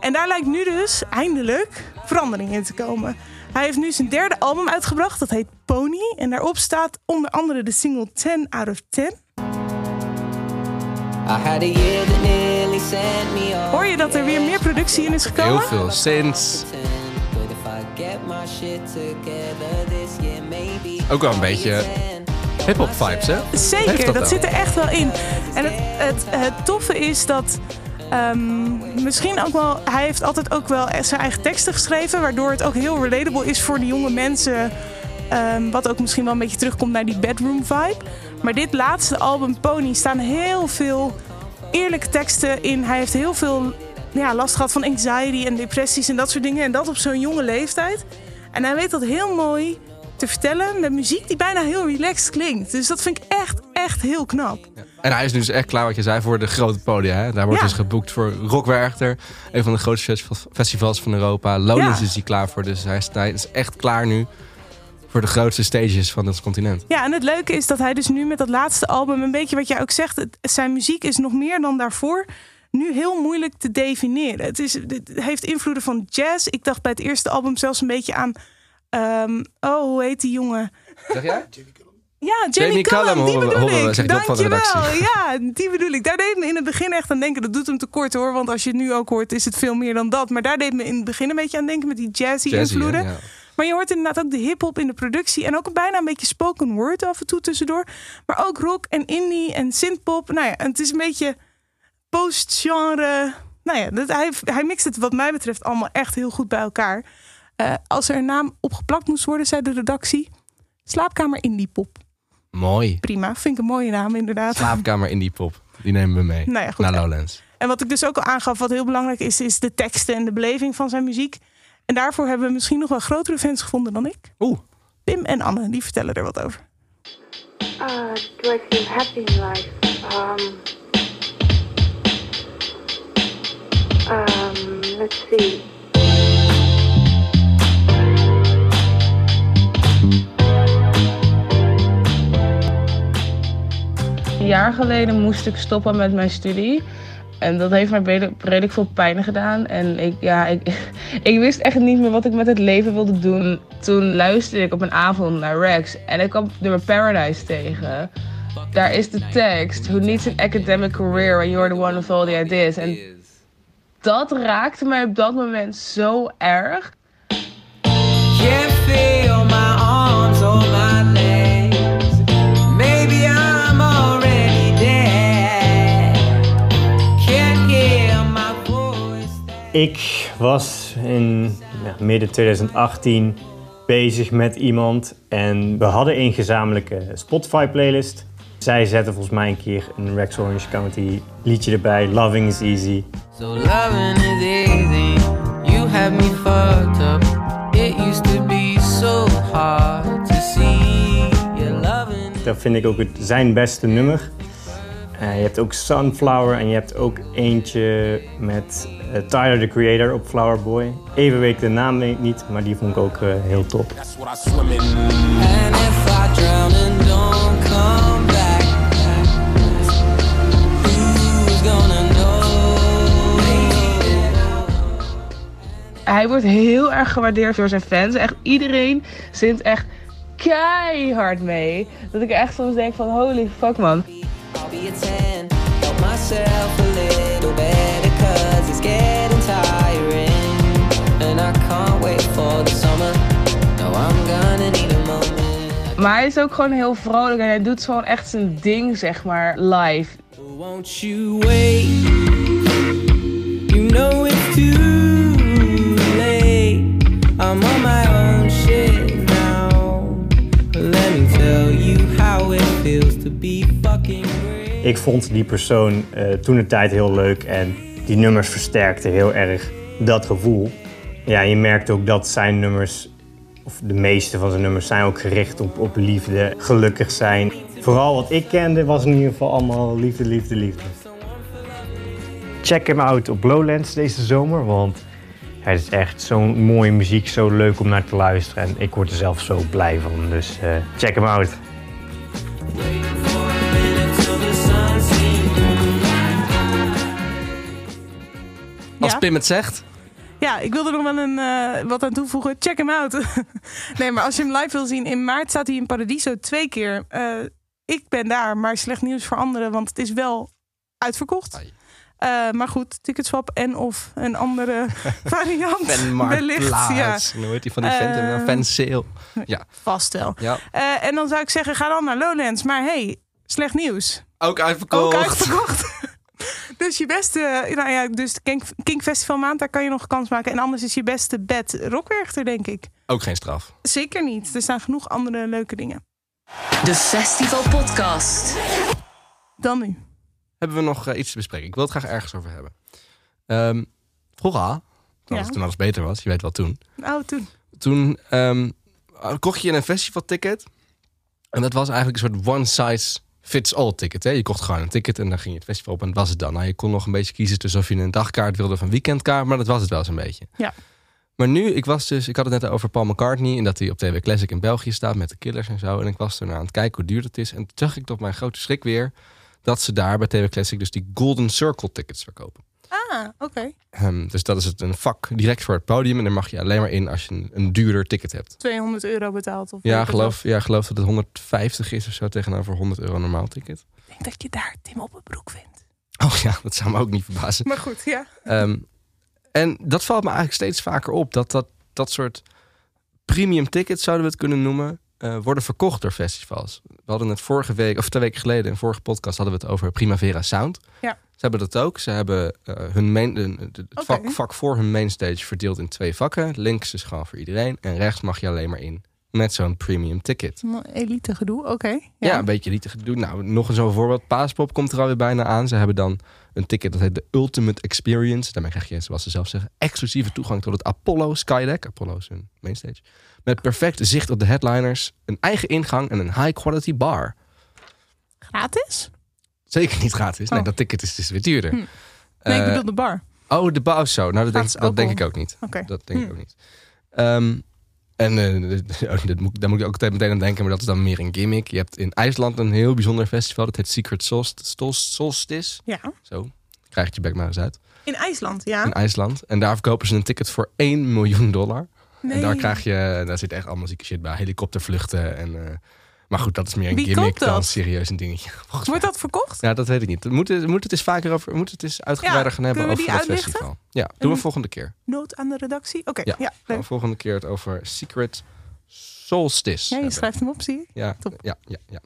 En daar lijkt nu dus eindelijk verandering in te komen. Hij heeft nu zijn derde album uitgebracht. Dat heet Pony. En daarop staat onder andere de single 10 out of 10. Hoor je dat er weer meer productie in is gekomen? Heel veel synths. Ook wel een beetje hip-hop vibes, hè? Zeker, dat, zit er echt wel in. En het, het, het toffe is dat. ehm, misschien ook wel. Hij heeft altijd ook wel zijn eigen teksten geschreven. Waardoor het ook heel relatable is voor de jonge mensen. ehm, wat ook misschien wel een beetje terugkomt naar die bedroom vibe. Maar dit laatste album, Pony, staan heel veel eerlijke teksten in. Hij heeft heel veel ja, last gehad van anxiety en depressies en dat soort dingen. En dat op zo'n jonge leeftijd. En hij weet dat heel mooi te vertellen met muziek die bijna heel relaxed klinkt. Dus dat vind ik echt, echt heel knap. En hij is nu dus echt klaar, wat je zei, voor de grote podia. Hè? Daar wordt Ja. dus geboekt voor Rock Werchter. Een van de grootste festival- festivals van Europa. Lowlands Ja. is hij klaar voor. Dus hij is, hij is echt klaar nu voor de grootste stages van het continent. Ja, en het leuke is dat hij dus nu met dat laatste album, een beetje wat jij ook zegt, het- zijn muziek is nog meer dan daarvoor nu heel moeilijk te definiëren. Het, is, het heeft invloeden van jazz. Ik dacht bij het eerste album zelfs een beetje aan, ehm, oh, hoe heet die jongen? Zeg jij? Ja, Jamie, Jamie Cullum, Cullum die bedoel horen ik. Dankjewel. Ja, die bedoel ik. Daar deed me in het begin echt aan denken. Dat doet hem tekort hoor, want als je het nu ook hoort, is het veel meer dan dat. Maar daar deed me in het begin een beetje aan denken met die jazzy, Jazzy, invloeden. hè? Ja. Maar je hoort inderdaad ook de hip-hop in de productie. En ook bijna een beetje spoken word af en toe tussendoor. Maar ook rock en indie en synthpop. Nou ja, het is een beetje post-genre. Nou ja, dat, hij, hij mixt het wat mij betreft allemaal echt heel goed bij elkaar. Eh, als er een naam opgeplakt moest worden, zei de redactie. Slaapkamer indie pop. Mooi. Prima, vind ik een mooie naam inderdaad. Slaapkamer indie pop. Die nemen we mee Nou ja, goed. naar Lowlands. En wat ik dus ook al aangaf, wat heel belangrijk is, is de teksten en de beleving van zijn muziek. En daarvoor hebben we misschien nog wel grotere fans gevonden dan ik. Oeh. Pim en Anne, die vertellen er wat over. Uh, do I feel happy in life? Um, um, let's see. Jaar geleden moest ik stoppen met mijn studie. En dat heeft mij redelijk, veel pijn gedaan. En ik, ja, ik, ik wist echt niet meer wat ik met het leven wilde doen. Toen luisterde ik op een avond naar Rex. En ik kwam nummer Paradise tegen. Daar is de tekst. Who needs an academic career when you're the one with all the ideas. En dat raakte mij op dat moment zo erg. Can't feel my Ik was in ja, midden 2018 bezig met iemand en we hadden een gezamenlijke Spotify-playlist. Zij zetten volgens mij een keer een Rex Orange County liedje erbij, Loving is Easy. So loving is easy. You have me fucked up. It used to be so hard to see. Loving. Dat vind ik ook het, zijn beste nummer. Eh, je hebt ook Sunflower en je hebt ook eentje met eh, Tyler, the Creator, op Flower Boy. Even weet ik de naam weet ik niet, maar die vond ik ook eh, heel top. Hij wordt heel erg gewaardeerd door zijn fans. Echt iedereen zingt echt keihard mee. Dat ik echt soms denk van holy fuck man. I'll be a 10. Help myself a little better, cause it's getting tiring. And I can't wait for the summer. No, I'm gonna need a moment. Maar hij is ook gewoon heel vrolijk en hij doet gewoon echt zijn ding zeg maar live. Won't you wait? You know it's too late. I'm on my own shit now. Let me tell you how it feels to be fucking. Ik vond die persoon eh, toen de tijd heel leuk en die nummers versterkten heel erg dat gevoel. Ja, je merkt ook dat zijn nummers, of de meeste van zijn nummers, zijn ook gericht op, op liefde, gelukkig zijn. Vooral wat ik kende was in ieder geval allemaal liefde, liefde, liefde. Check hem out op Lowlands deze zomer, want het is echt zo'n mooie muziek, zo leuk om naar te luisteren. En ik word er zelf zo blij van. Dus eh, check hem out. Pim het zegt. Ja, ik wilde nog wel een, eh, wat aan toevoegen. Check hem out. nee, maar als je hem live wil zien, in maart staat hij in Paradiso twee keer. Eh, ik ben daar, maar slecht nieuws voor anderen, want het is wel uitverkocht. Eh, maar goed, ticketswap en of een andere variant. wellicht, ja. Fanmarktplaats. Hoe heet die van die vent? Een fansale. Ja. Vast wel. ja. Eh, en dan zou ik zeggen, ga dan naar Lowlands. Maar hey, slecht nieuws. Ook uitverkocht. Ook uitverkocht. dus je beste, nou ja, dus Kink, Kink Festival maand, daar kan je nog kans maken. En anders is je beste bed Rockwerchter, denk ik. Ook geen straf. Zeker niet. Er staan genoeg andere leuke dingen. De Festival Podcast. Dan nu. Hebben we nog eh, iets te bespreken? Ik wil het graag ergens over hebben. Ehm vroeger, als Ja. het toen alles beter was, je weet wel toen. Nou, toen. Toen ehm, kocht je een festivalticket. En dat was eigenlijk een soort one size fits all ticket. Hè? Je kocht gewoon een ticket en dan ging je het festival op en dat was het dan. Nou, je kon nog een beetje kiezen tussen of je een dagkaart wilde of een weekendkaart. Maar dat was het wel zo'n beetje. Ja. Maar nu, ik was dus, ik had het net over Paul McCartney en dat hij op TV Classic in België staat met de Killers en zo. En ik was ernaar aan het kijken hoe duur het is. En toen zag ik tot mijn grote schrik weer dat ze daar bij TV Classic dus die Golden Circle tickets verkopen. Ah, oké. Ehm, dus dat is het een vak direct voor het podium. En daar mag je alleen maar in als je een, een duurder ticket hebt. 200 euro betaald. Of Ja, geloof, ja, geloof dat het 150 is of zo tegenover 100 euro normaal ticket. Ik denk dat je daar Tim op een broek vindt. Oh ja, dat zou me ook niet verbazen. Maar goed, ja. Ehm, en dat valt me eigenlijk steeds vaker op. Dat dat, dat soort premium tickets, zouden we het kunnen noemen, eh, worden verkocht door festivals. We hadden het vorige week, of twee weken geleden, in een vorige podcast hadden we het over Primavera Sound. Ja. Ze hebben dat ook. Ze hebben eh, hun main, het vak, vak voor hun mainstage verdeeld in twee vakken. Links is gewoon voor iedereen en rechts mag je alleen maar in met zo'n premium ticket. Elite gedoe, oké. Ja, een beetje niet te doen. Nou, nog een zo'n voorbeeld. Paaspop komt er alweer bijna aan. Ze hebben dan een ticket dat heet de Ultimate Experience. Daarmee krijg je, zoals ze zelf zeggen, exclusieve toegang tot het Apollo Skydeck. Apollo is hun mainstage. Met perfect zicht op de headliners, een eigen ingang en een high quality bar. Gratis? Zeker niet gratis. Nee, Oh. dat ticket is dus weer duurder. Hm. Nee, ik Eh, bedoel de bar. Oh, de bar zo. Nou, dat, denk, Gratis dat denk ik ook niet. Oké. Dat denk ik Hm. ook niet. Ehm, en eh, oh, dat moet, daar moet ik ook meteen aan denken, maar dat is dan meer een gimmick. Je hebt in IJsland een heel bijzonder festival. Dat heet Secret Solst- Solst- Solstice. Ja. Zo, krijg het je bek maar eens uit. In IJsland, ja. In IJsland. En daar verkopen ze een ticket voor 1 miljoen dollar. Nee. En daar krijg je, daar zit echt allemaal zieke shit bij. Helikoptervluchten en... eh, maar goed, dat is meer een Wie gimmick dan serieus een dingetje. Volgens Wordt dat verkocht? ja, dat weet ik niet. We moeten, we moeten het eens vaker over, we moeten het eens uitgebreider Ja, gaan hebben over uitlichten? festival. Ja, doen we En- volgende keer. Nood aan de redactie? Oké, Ja, ja. gaan we volgende keer het over Secret Solstice. Ja, je hebben. schrijft hem op, zie je? Ja, ja, ja. ja.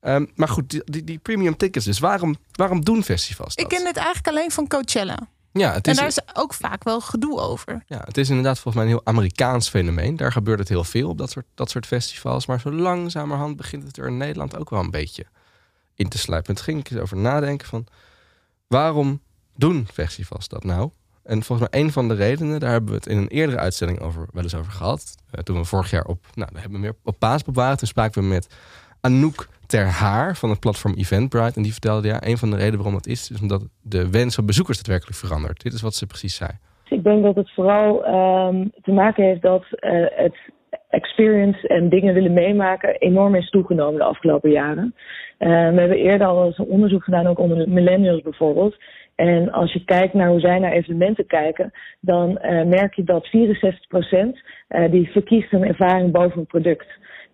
Ehm, maar goed, die, die, die premium tickets dus. Waarom, waarom doen festivals dat? Ik ken het eigenlijk alleen van Coachella. Ja, het En is, daar is ook vaak wel gedoe over. ja, het is inderdaad volgens mij een heel Amerikaans fenomeen. Daar gebeurt het heel veel op dat soort, dat soort festivals. Maar zo langzamerhand begint het er in Nederland ook wel een beetje in te sluipen. En toen ging ik eens over nadenken van... waarom doen festivals dat nou? En volgens mij een van de redenen, daar hebben we het in een eerdere uitzending over, wel eens over gehad. Eh, toen we vorig jaar op, nou, daar hebben we meer op Paaspop waren. Toen spraken we met Anouk Ter Haar van het platform Eventbrite. En die vertelde, ja, een van de redenen waarom dat is, is omdat de wens van bezoekers daadwerkelijk verandert. Dit is wat ze precies zei. Ik denk dat het vooral ehm, te maken heeft dat eh, het experience en dingen willen meemaken enorm is toegenomen de afgelopen jaren. Eh, we hebben eerder al eens een onderzoek gedaan, ook onder de millennials bijvoorbeeld. En als je kijkt naar hoe zij naar evenementen kijken, dan eh, merk je dat 64% eh, die verkiest een ervaring boven een product.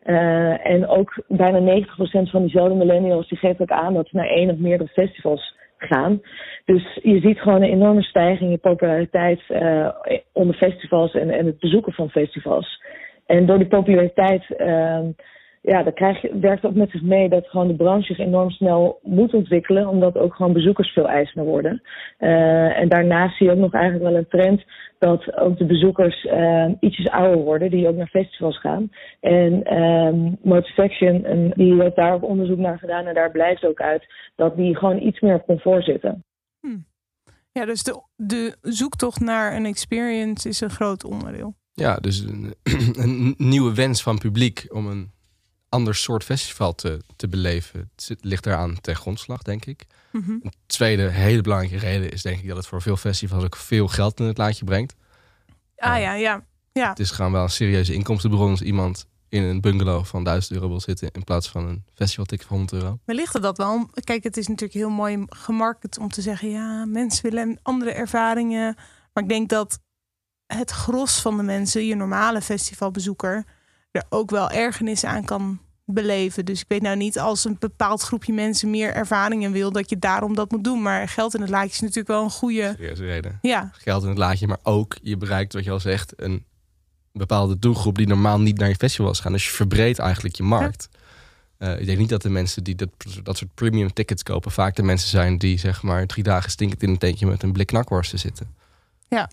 Eh, en ook bijna 90% van diezelfde millennials die geeft ook aan dat ze naar één of meerdere festivals gaan. Dus je ziet gewoon een enorme stijging in populariteit eh, onder festivals en, en het bezoeken van festivals. En door die populariteit, ehm, ja, dan krijg je, werkt ook met zich mee dat gewoon de branche zich enorm snel moet ontwikkelen, omdat ook gewoon bezoekers veel eisender worden. Eh, en daarnaast zie je ook nog eigenlijk wel een trend dat ook de bezoekers eh, ietsjes ouder worden, die ook naar festivals gaan. En ehm Motivation, en die heeft daar ook onderzoek naar gedaan en daar blijkt ook uit dat die gewoon iets meer op comfort zitten. Ja, dus de, de zoektocht naar een experience is een groot onderdeel. Ja, dus een, een nieuwe wens van publiek om een ander soort festival te, te beleven. Het zit- ligt eraan ten grondslag, denk ik. Een tweede hele belangrijke reden is denk ik dat het voor veel festivals ook veel geld in het laadje brengt. Ah ja, ja. ja. Het is gewoon wel een serieuze inkomstenbron als iemand in een bungalow van 1000 euro wil zitten in plaats van een festivalticket van 100 euro. Wellicht dat wel. Kijk, het is natuurlijk heel mooi gemarket om te zeggen... ja, mensen willen andere ervaringen. Maar ik denk dat het gros van de mensen... je normale festivalbezoeker... er ook wel ergernis aan kan beleven. Dus ik weet nou niet als een bepaald groepje mensen... meer ervaringen wil, dat je daarom dat moet doen. Maar geld in het laadje is natuurlijk wel een goede... Serieuze reden. Ja, Geld in het laadje, maar ook je bereikt, wat je al zegt, een bepaalde doelgroep die normaal niet naar je festivals gaan. Dus je verbreedt eigenlijk je markt. Eh, ik denk niet dat de mensen die dat, dat soort premium tickets kopen, vaak de mensen zijn die zeg maar drie dagen stinkend in een tentje met een blik knakworsten zitten. ja.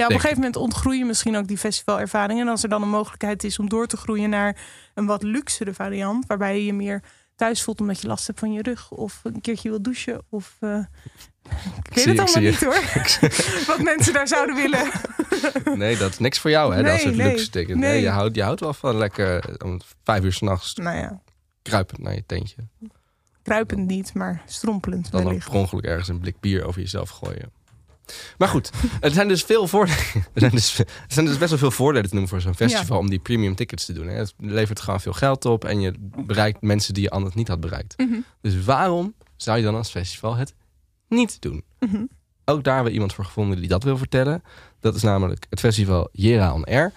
Ja, op een gegeven moment ontgroeien misschien ook die festivalervaringen. En als er dan een mogelijkheid is om door te groeien naar een wat luxere variant, waarbij je je meer thuis voelt omdat je last hebt van je rug of een keertje wil douchen of eh, ik weet het allemaal zie- niet hoor. Wat mensen daar zouden willen. Nee, dat is niks voor jou, hè? dat soort nee, luxe tickets. Nee. nee. je, houdt, je houdt wel van lekker eh, om vijf uur s'nachts Nou ja, kruipend naar je tentje. kruipend niet, maar strompelend Dan wellicht. per ongeluk ergens een blik bier over jezelf gooien. Maar goed, er zijn dus veel voordelen. Er zijn dus, er zijn dus best wel veel voordelen te noemen voor zo'n festival om die premium tickets te doen. Hè. Het levert gewoon veel geld op en je bereikt mensen die je anders niet had bereikt. Mhm. Dus waarom zou je dan als festival het niet doen? Mhm. Ook daar hebben we iemand voor gevonden die dat wil vertellen. Dat is namelijk het festival Jera on Air.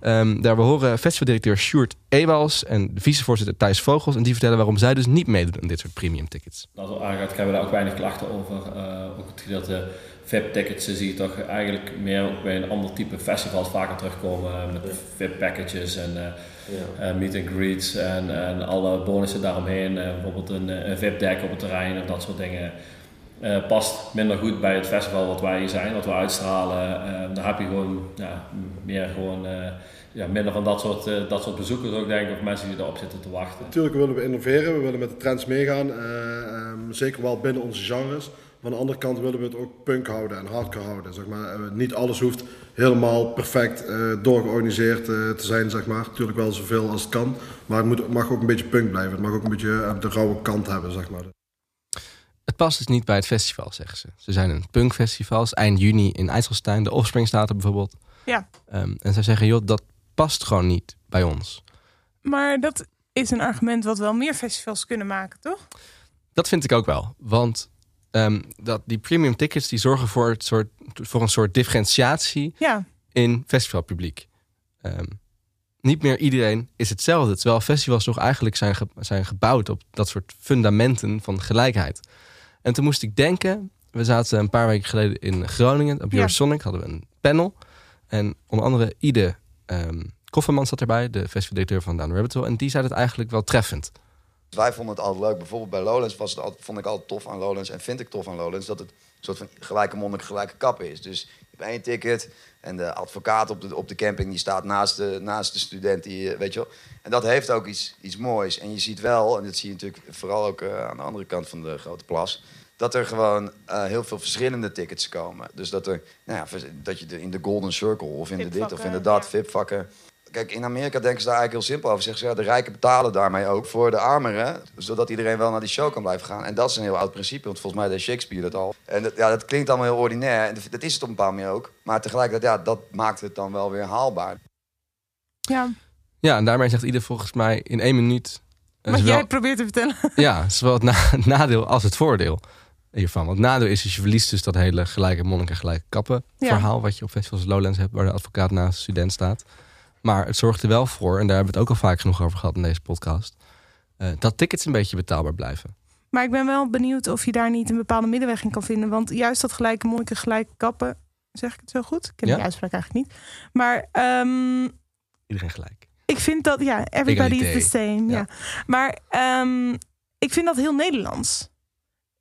Ehm, daar we horen festivaldirecteur Sjoerd Ewals en de vicevoorzitter Thijs Vogels. En die vertellen waarom zij dus niet meedoen aan dit soort premium tickets. Als het aangaat, krijgen we daar ook weinig klachten over. Eh, ook het gedeelte VIP-tickets zie je toch eigenlijk meer ook bij een ander type festivals vaker terugkomen. eh, Met VIP-packages en eh, eh, meet and greets en, en alle bonussen daaromheen. Eh, bijvoorbeeld een, eh, een VIP-deck op het terrein of dat soort dingen. eh, past minder goed bij het festival wat wij hier zijn, wat we uitstralen. Eh, daar heb je gewoon ja, meer gewoon, eh, ja, minder van dat soort, eh, dat soort bezoekers ook denk ik, of mensen die erop zitten te wachten. Natuurlijk willen we innoveren, we willen met de trends meegaan, eh, ehm, zeker wel binnen onze genres. Maar aan de andere kant willen we het ook punk houden en hardcore houden. Zeg maar. Eh, niet alles hoeft helemaal perfect eh, doorgeorganiseerd eh, te zijn, zeg maar. Natuurlijk wel zoveel als het kan, maar het, moet, mag ook een beetje punk blijven. Het mag ook een beetje de rauwe kant hebben, zeg maar. Het past dus niet bij het festival, zeggen ze. Ze zijn een punkfestival, is eind juni in IJsselstein. De Offspring staat er bijvoorbeeld. Ja, Ehm, en zij zeggen, joh, dat past gewoon niet bij ons. maar dat is een argument wat wel meer festivals kunnen maken, toch? Dat vind ik ook wel. Want ehm, dat die premium tickets die zorgen voor, het soort, voor een soort differentiatie Ja, in festivalpubliek. Ehm, niet meer iedereen is hetzelfde. Terwijl festivals toch eigenlijk zijn, ge- zijn gebouwd op dat soort fundamenten van gelijkheid. En toen moest ik denken, we zaten een paar weken geleden in Groningen. Op Ja. Eurosonic hadden we een panel. En onder andere Ide ehm Kofferman zat erbij, de festivaldirecteur van Down Rabbit Hole. En die zei het eigenlijk wel treffend. Wij vonden het altijd leuk. Bijvoorbeeld bij Lowlands was het altijd, vond ik altijd tof aan Lowlands. En vind ik tof aan Lowlands dat het een soort van gelijke monnik, gelijke kappen is. Dus je hebt één ticket en de advocaat op de, op de camping die staat naast de, naast de student. Die, eh, weet je wel. En dat heeft ook iets, iets moois. En je ziet wel, en dat zie je natuurlijk vooral ook eh, aan de andere kant van de grote plas. Dat er gewoon eh, heel veel verschillende tickets komen. Dus dat, er, nou ja, dat je de, in de Golden Circle of in de dit of in de dat, VIP-vakken. Kijk, in Amerika denken ze daar eigenlijk heel simpel over. Zeggen ze, ja, de rijken betalen daarmee ook voor de armeren. Zodat iedereen wel naar die show kan blijven gaan. En dat is een heel oud principe, want volgens mij deed Shakespeare dat al. En dat, ja, dat klinkt allemaal heel ordinair. En dat is het op een bepaalde manier ook. Maar tegelijkertijd, ja, dat maakt het dan wel weer haalbaar. ja. Ja, en daarmee zegt ieder volgens mij in één minuut... eh, Wat zowel- jij probeert te vertellen. Ja, zowel het, na- het nadeel als het voordeel hiervan. Want het nadeel is dus je verliest dus dat hele gelijke monniken, gelijke kappen Ja. verhaal... wat je op festivals Lowlands hebt, waar de advocaat naast de student staat. Maar het zorgt er wel voor, en daar hebben we het ook al vaak genoeg over gehad in deze podcast... eh, dat tickets een beetje betaalbaar blijven. Maar ik ben wel benieuwd of je daar niet een bepaalde middenweg in kan vinden. Want juist dat gelijke monniken, gelijke kappen. Zeg ik het zo goed? Ik ken Ja. die uitspraak eigenlijk niet. Maar ehm, Iedereen gelijk. ik vind dat, ja, everybody is the same. Ja. Ja. Maar ehm, ik vind dat heel Nederlands.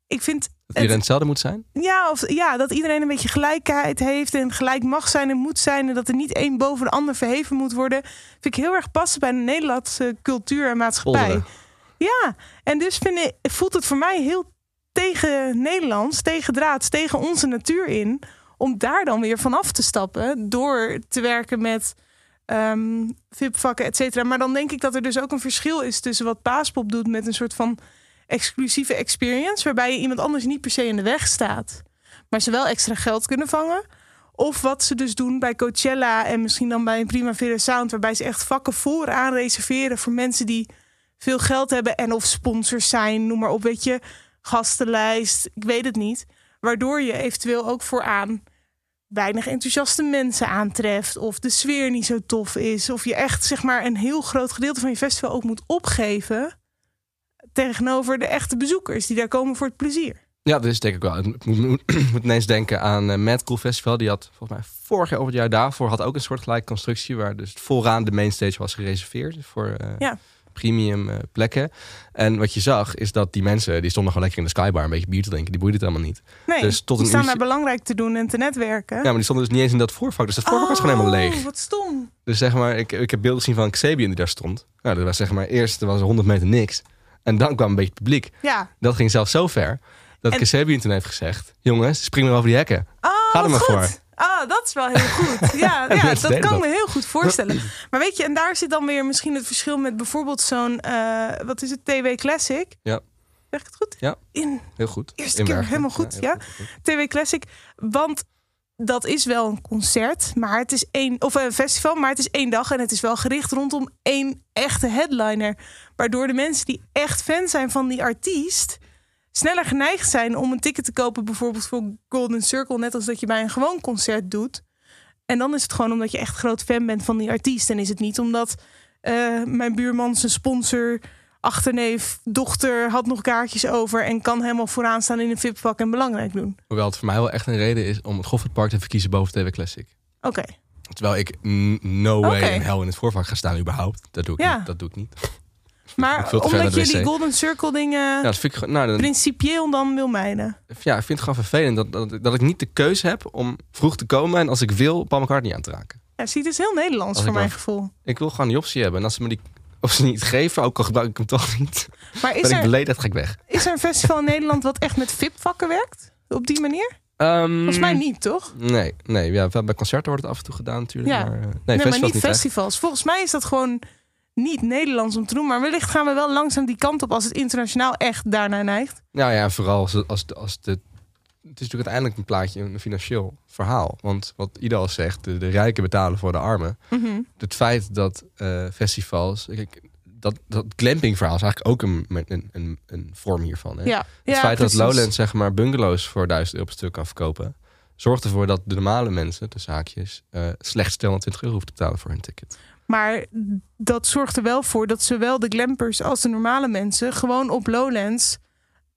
Ik vind Dat iedereen hetzelfde moet zijn? Ja, of, ja, dat iedereen een beetje gelijkheid heeft en gelijk mag zijn en moet zijn. En dat er niet één boven de ander verheven moet worden. Vind ik heel erg passen bij de Nederlandse cultuur en maatschappij. Polderen. Ja, en dus vind ik, voelt het voor mij heel tegen Nederlands, tegen draads, tegen onze natuur in. Om daar dan weer vanaf te stappen door te werken met ehm VIP-vakken, et cetera. Maar dan denk ik dat er dus ook een verschil is tussen wat Paaspop doet met een soort van exclusieve experience, waarbij je iemand anders niet per se in de weg staat, maar ze wel extra geld kunnen vangen. Of wat ze dus doen bij Coachella en misschien dan bij een Primavera Sound, waarbij ze echt vakken vooraan reserveren voor mensen die veel geld hebben en of sponsors zijn, noem maar op, weet je, gastenlijst, ik weet het niet. Waardoor je eventueel ook vooraan weinig enthousiaste mensen aantreft of de sfeer niet zo tof is of je echt zeg maar een heel groot gedeelte van je festival ook moet opgeven tegenover de echte bezoekers die daar komen voor het plezier. Ja, dat is denk ik wel. Ik moet, ineens denken aan uh, Mad Cool Festival. Die had volgens mij vorig jaar of het jaar daarvoor had ook een soort gelijke constructie waar dus vooraan de mainstage was gereserveerd voor uh, ja. premium uh, plekken. En wat je zag is dat die mensen die stonden gewoon lekker in de skybar een beetje bier te drinken. Die boeide het helemaal niet. Nee, dus tot die een staan uurtje- daar belangrijk te doen en te netwerken. Ja, maar die stonden dus niet eens in dat voorvak. Dus dat voorvak was gewoon helemaal leeg. Oh, wat stom. Dus zeg maar, ik, ik heb beelden gezien van Xabian die daar stond. Nou, dat was zeg maar eerst er was 100 meter niks. En dan kwam een beetje het publiek. Ja. Dat ging zelfs zo ver dat En- toen heeft gezegd: Jongens, spring maar over die hekken. Oh, Ga er maar goed. voor. Ah, dat is wel heel goed. Ja, ja dat kan dat. me heel goed voorstellen. Maar weet je, en daar zit dan weer misschien het verschil met bijvoorbeeld zo'n, eh, wat is het, TW Classic? Ja. Zeg ik het goed? Ja, In heel goed. eerste In keer Bergen. helemaal goed, ja. TW Classic. Want dat is wel een concert, maar het is één, of een festival, maar het is één dag en het is wel gericht rondom één echte headliner. Waardoor de mensen die echt fan zijn van die artiest sneller geneigd zijn om een ticket te kopen, bijvoorbeeld voor Golden Circle, net als dat je bij een gewoon concert doet. En dan is het gewoon omdat je echt groot fan bent van die artiest. En is het niet omdat eh, mijn buurman zijn sponsor, achterneef, dochter had nog kaartjes over en kan helemaal vooraan staan in een VIP-vak en belangrijk doen. Hoewel het voor mij wel echt een reden is om het Goffertpark te verkiezen boven TW Classic. Oké. Terwijl ik no way Oké. in hell in het voorvak ga staan überhaupt. Dat doe ik Ja. niet. Dat doe ik niet. Maar omdat je die wc. Golden Circle dingen Ja, dat vind ik, nou, dan, principieel dan wil mijden. ja, ik vind het gewoon vervelend dat, dat, dat ik niet de keuze heb om vroeg te komen en als ik wil Paul McCartney aan te raken. Ja, zie, het is heel Nederlands Als voor mijn gevoel. Ik wil gewoon die optie hebben. En als ze me die optie niet geven, ook al gebruik ik hem toch niet, Maar is ben ik er, beledigd, ga ik weg. is er een festival in Nederland wat echt met VIP-vakken werkt? Op die manier? Ehm, Volgens mij niet, toch? Nee, nee ja, wel bij concerten wordt het af en toe gedaan natuurlijk. Ja. Maar, eh, nee, Nee, maar niet echt. festivals. Volgens mij is dat gewoon niet Nederlands om te doen. Maar wellicht gaan we wel langzaam die kant op als het internationaal echt daarnaar neigt. Nou ja, vooral als, als, de- als de... Het is natuurlijk uiteindelijk een plaatje, een financieel verhaal. Want wat Ida al zegt, de, de rijken betalen voor de armen. Mhm. Het feit dat eh, festivals... Kijk, dat, dat glamping verhaal is eigenlijk ook een, een, een, een vorm hiervan. Hè? Ja, het ja, feit precies. dat Lowlands zeg maar bungalows voor 1000 euro per stuk kan verkopen... zorgt ervoor dat de normale mensen, de zaakjes... eh slechts 220 euro hoeven te betalen voor hun ticket. Maar dat zorgt er wel voor dat zowel de glampers als de normale mensen gewoon op Lowlands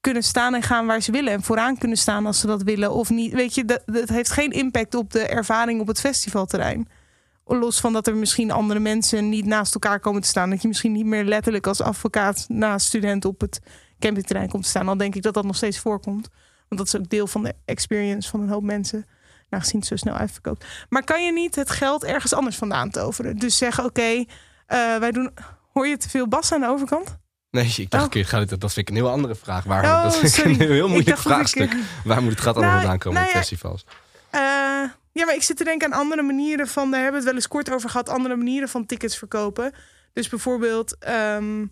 kunnen staan en gaan waar ze willen. En vooraan kunnen staan als ze dat willen of niet. Weet je, dat, dat heeft geen impact op de ervaring op het festivalterrein. Los van dat er misschien andere mensen niet naast elkaar komen te staan. Dat je misschien niet meer letterlijk als advocaat naast student op het campingterrein komt te staan. Al denk ik dat dat nog steeds voorkomt. Want dat is ook deel van de experience van een hoop mensen. Nou, gezien het zo snel uitverkoopt. Maar kan je niet het geld ergens anders vandaan toveren? Dus zeggen, oké, eh, wij doen... Hoor je te veel bas aan de overkant? Nee, ik dacht, oh. dat, dat vind ik een heel andere vraag. Waar, Oh, dat vind ik een heel moeilijk ik, vraagstuk. Waar moet het gat allemaal Nou, vandaan komen nou op festivals? Eh, ja, maar ik zit te denken aan andere manieren van... Daar hebben we het wel eens kort over gehad. Andere manieren van tickets verkopen. Dus bijvoorbeeld... ehm,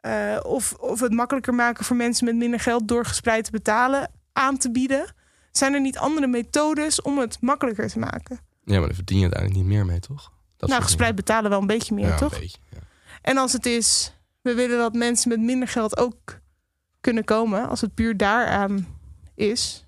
eh, of, of het makkelijker maken voor mensen met minder geld... door gespreid te betalen aan te bieden. Zijn er niet andere methodes om het makkelijker te maken? Ja, maar daar verdien je uiteindelijk niet meer mee, toch? Dat nou, gespreid betalen wel een beetje meer. Ja, toch? En als het is, we willen dat mensen met minder geld ook kunnen komen, als het puur daaraan is.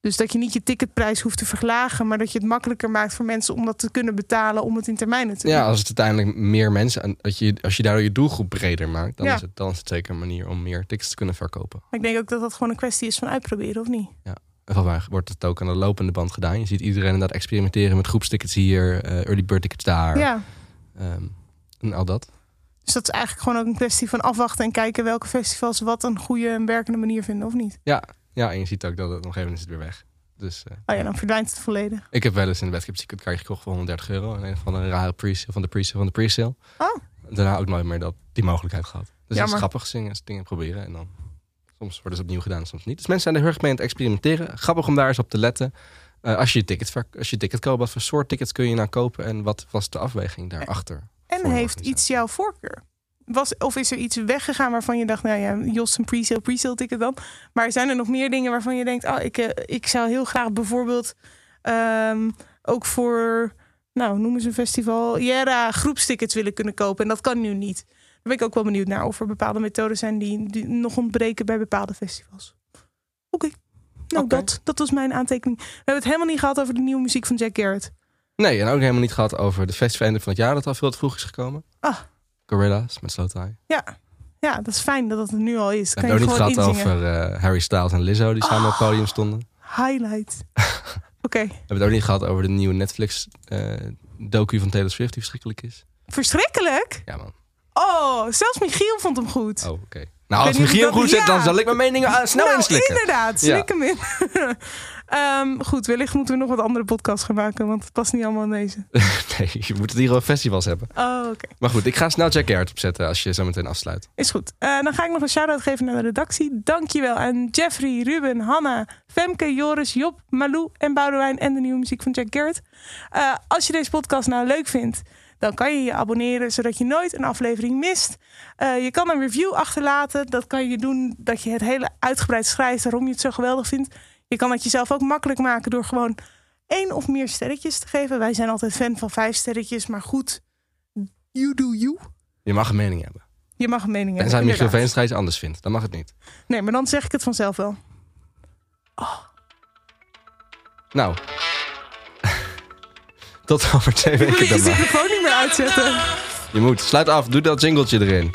Dus dat je niet je ticketprijs hoeft te verlagen, maar dat je het makkelijker maakt voor mensen om dat te kunnen betalen om het in termijnen te Ja, doen. als het uiteindelijk meer mensen... en Dat je, als je daardoor je doelgroep breder maakt... Dan, Ja. is het, dan is het zeker een manier om meer tickets te kunnen verkopen. Maar ik denk ook dat dat gewoon een kwestie is van uitproberen, of niet? Ja. Waar wordt het ook aan de lopende band gedaan. Je ziet iedereen inderdaad experimenteren met groepstickets hier... eh, early bird tickets daar. Ja. ehm, en al dat. Dus dat is eigenlijk gewoon ook een kwestie van afwachten en kijken welke festivals wat een goede en werkende manier vinden, of niet? Ja, ja, en je ziet ook dat het nog even is het weer weg. Dus eh, Oh ja, dan verdwijnt het volledig. ik heb wel eens in de wedstrijd een kaartje gekocht voor 130 euro. En een van een rare pre-sale van de pre-sale van de pre-sale. Oh. Daarna ook nooit meer dat, die mogelijkheid gehad. Dus het is grappig zingen, dingen proberen. En dan soms worden ze opnieuw gedaan, soms niet. Dus mensen zijn er heel erg mee aan het experimenteren. Grappig om daar eens op te letten. Eh, als, je je ticket als je ticket koopt, wat voor soort tickets kun je nou kopen? En wat was de afweging daarachter? En heeft iets jouw voorkeur? Was, of is er iets weggegaan waarvan je dacht, nou ja, Jos een pre-sale, pre-sale ticket dan. Maar zijn er nog meer dingen waarvan je denkt, oh, ik, eh, ik zou heel graag bijvoorbeeld ehm, ook voor, nou, noem eens een festival, Jera groepstickets willen kunnen kopen. En dat kan nu niet. Daar ben ik ook wel benieuwd naar of er bepaalde methoden zijn die, die nog ontbreken bij bepaalde festivals. Oké. Nou, dat, dat was mijn aantekening. We hebben het helemaal niet gehad over de nieuwe muziek van Jack Garrett. Nee, en ook helemaal niet gehad over de festival van het jaar dat al veel te vroeg is gekomen. Ah. Gorilla's met Slow Tie. Ja. ja, dat is fijn dat het er nu al is. We hebben ook niet gehad over eh, Harry Styles en Lizzo die samen op het podium stonden. Highlight. Oké. We hebben het ook niet gehad over de nieuwe Netflix eh, docu van Taylor Swift die verschrikkelijk is. Verschrikkelijk? Ja man. Oh, zelfs Michiel vond hem goed. Oh, oké. Nou, als Michiel dat- goed zit, dan zal ik mijn meningen ah, snel nou, inslikken. inderdaad. Ja. Slik hem in. Ehm, goed, wellicht moeten we nog wat andere podcasts gaan maken, want het past niet allemaal in deze. nee, je moet het hier over festivals hebben. Oh, oké. Maar goed, ik ga snel Jack Garrett opzetten als je zo meteen afsluit. Is goed. Eh, dan ga ik nog een shout-out geven naar de redactie. Dankjewel aan Jeffrey, Ruben, Hanna, Femke, Joris, Job, Malou en Boudewijn en de nieuwe muziek van Jack Garrett. Eh, als je deze podcast nou leuk vindt, dan kan je je abonneren zodat je nooit een aflevering mist. Eh, je kan een review achterlaten. Dat kan je doen dat je het hele uitgebreid schrijft waarom je het zo geweldig vindt. Je kan het jezelf ook makkelijk maken door gewoon één of meer sterretjes te geven. Wij zijn altijd fan van vijf sterretjes, maar goed, you do you. Je mag een mening hebben. Je mag een mening En hebben. zijn Michiel. Veenstra iets anders vindt, dan mag het niet. Nee, maar dan zeg ik het vanzelf wel. Nou. Tot over twee weken je dan je maar. telefoon niet meer uitzetten? Je moet. Sluit af. Doe dat jingletje erin.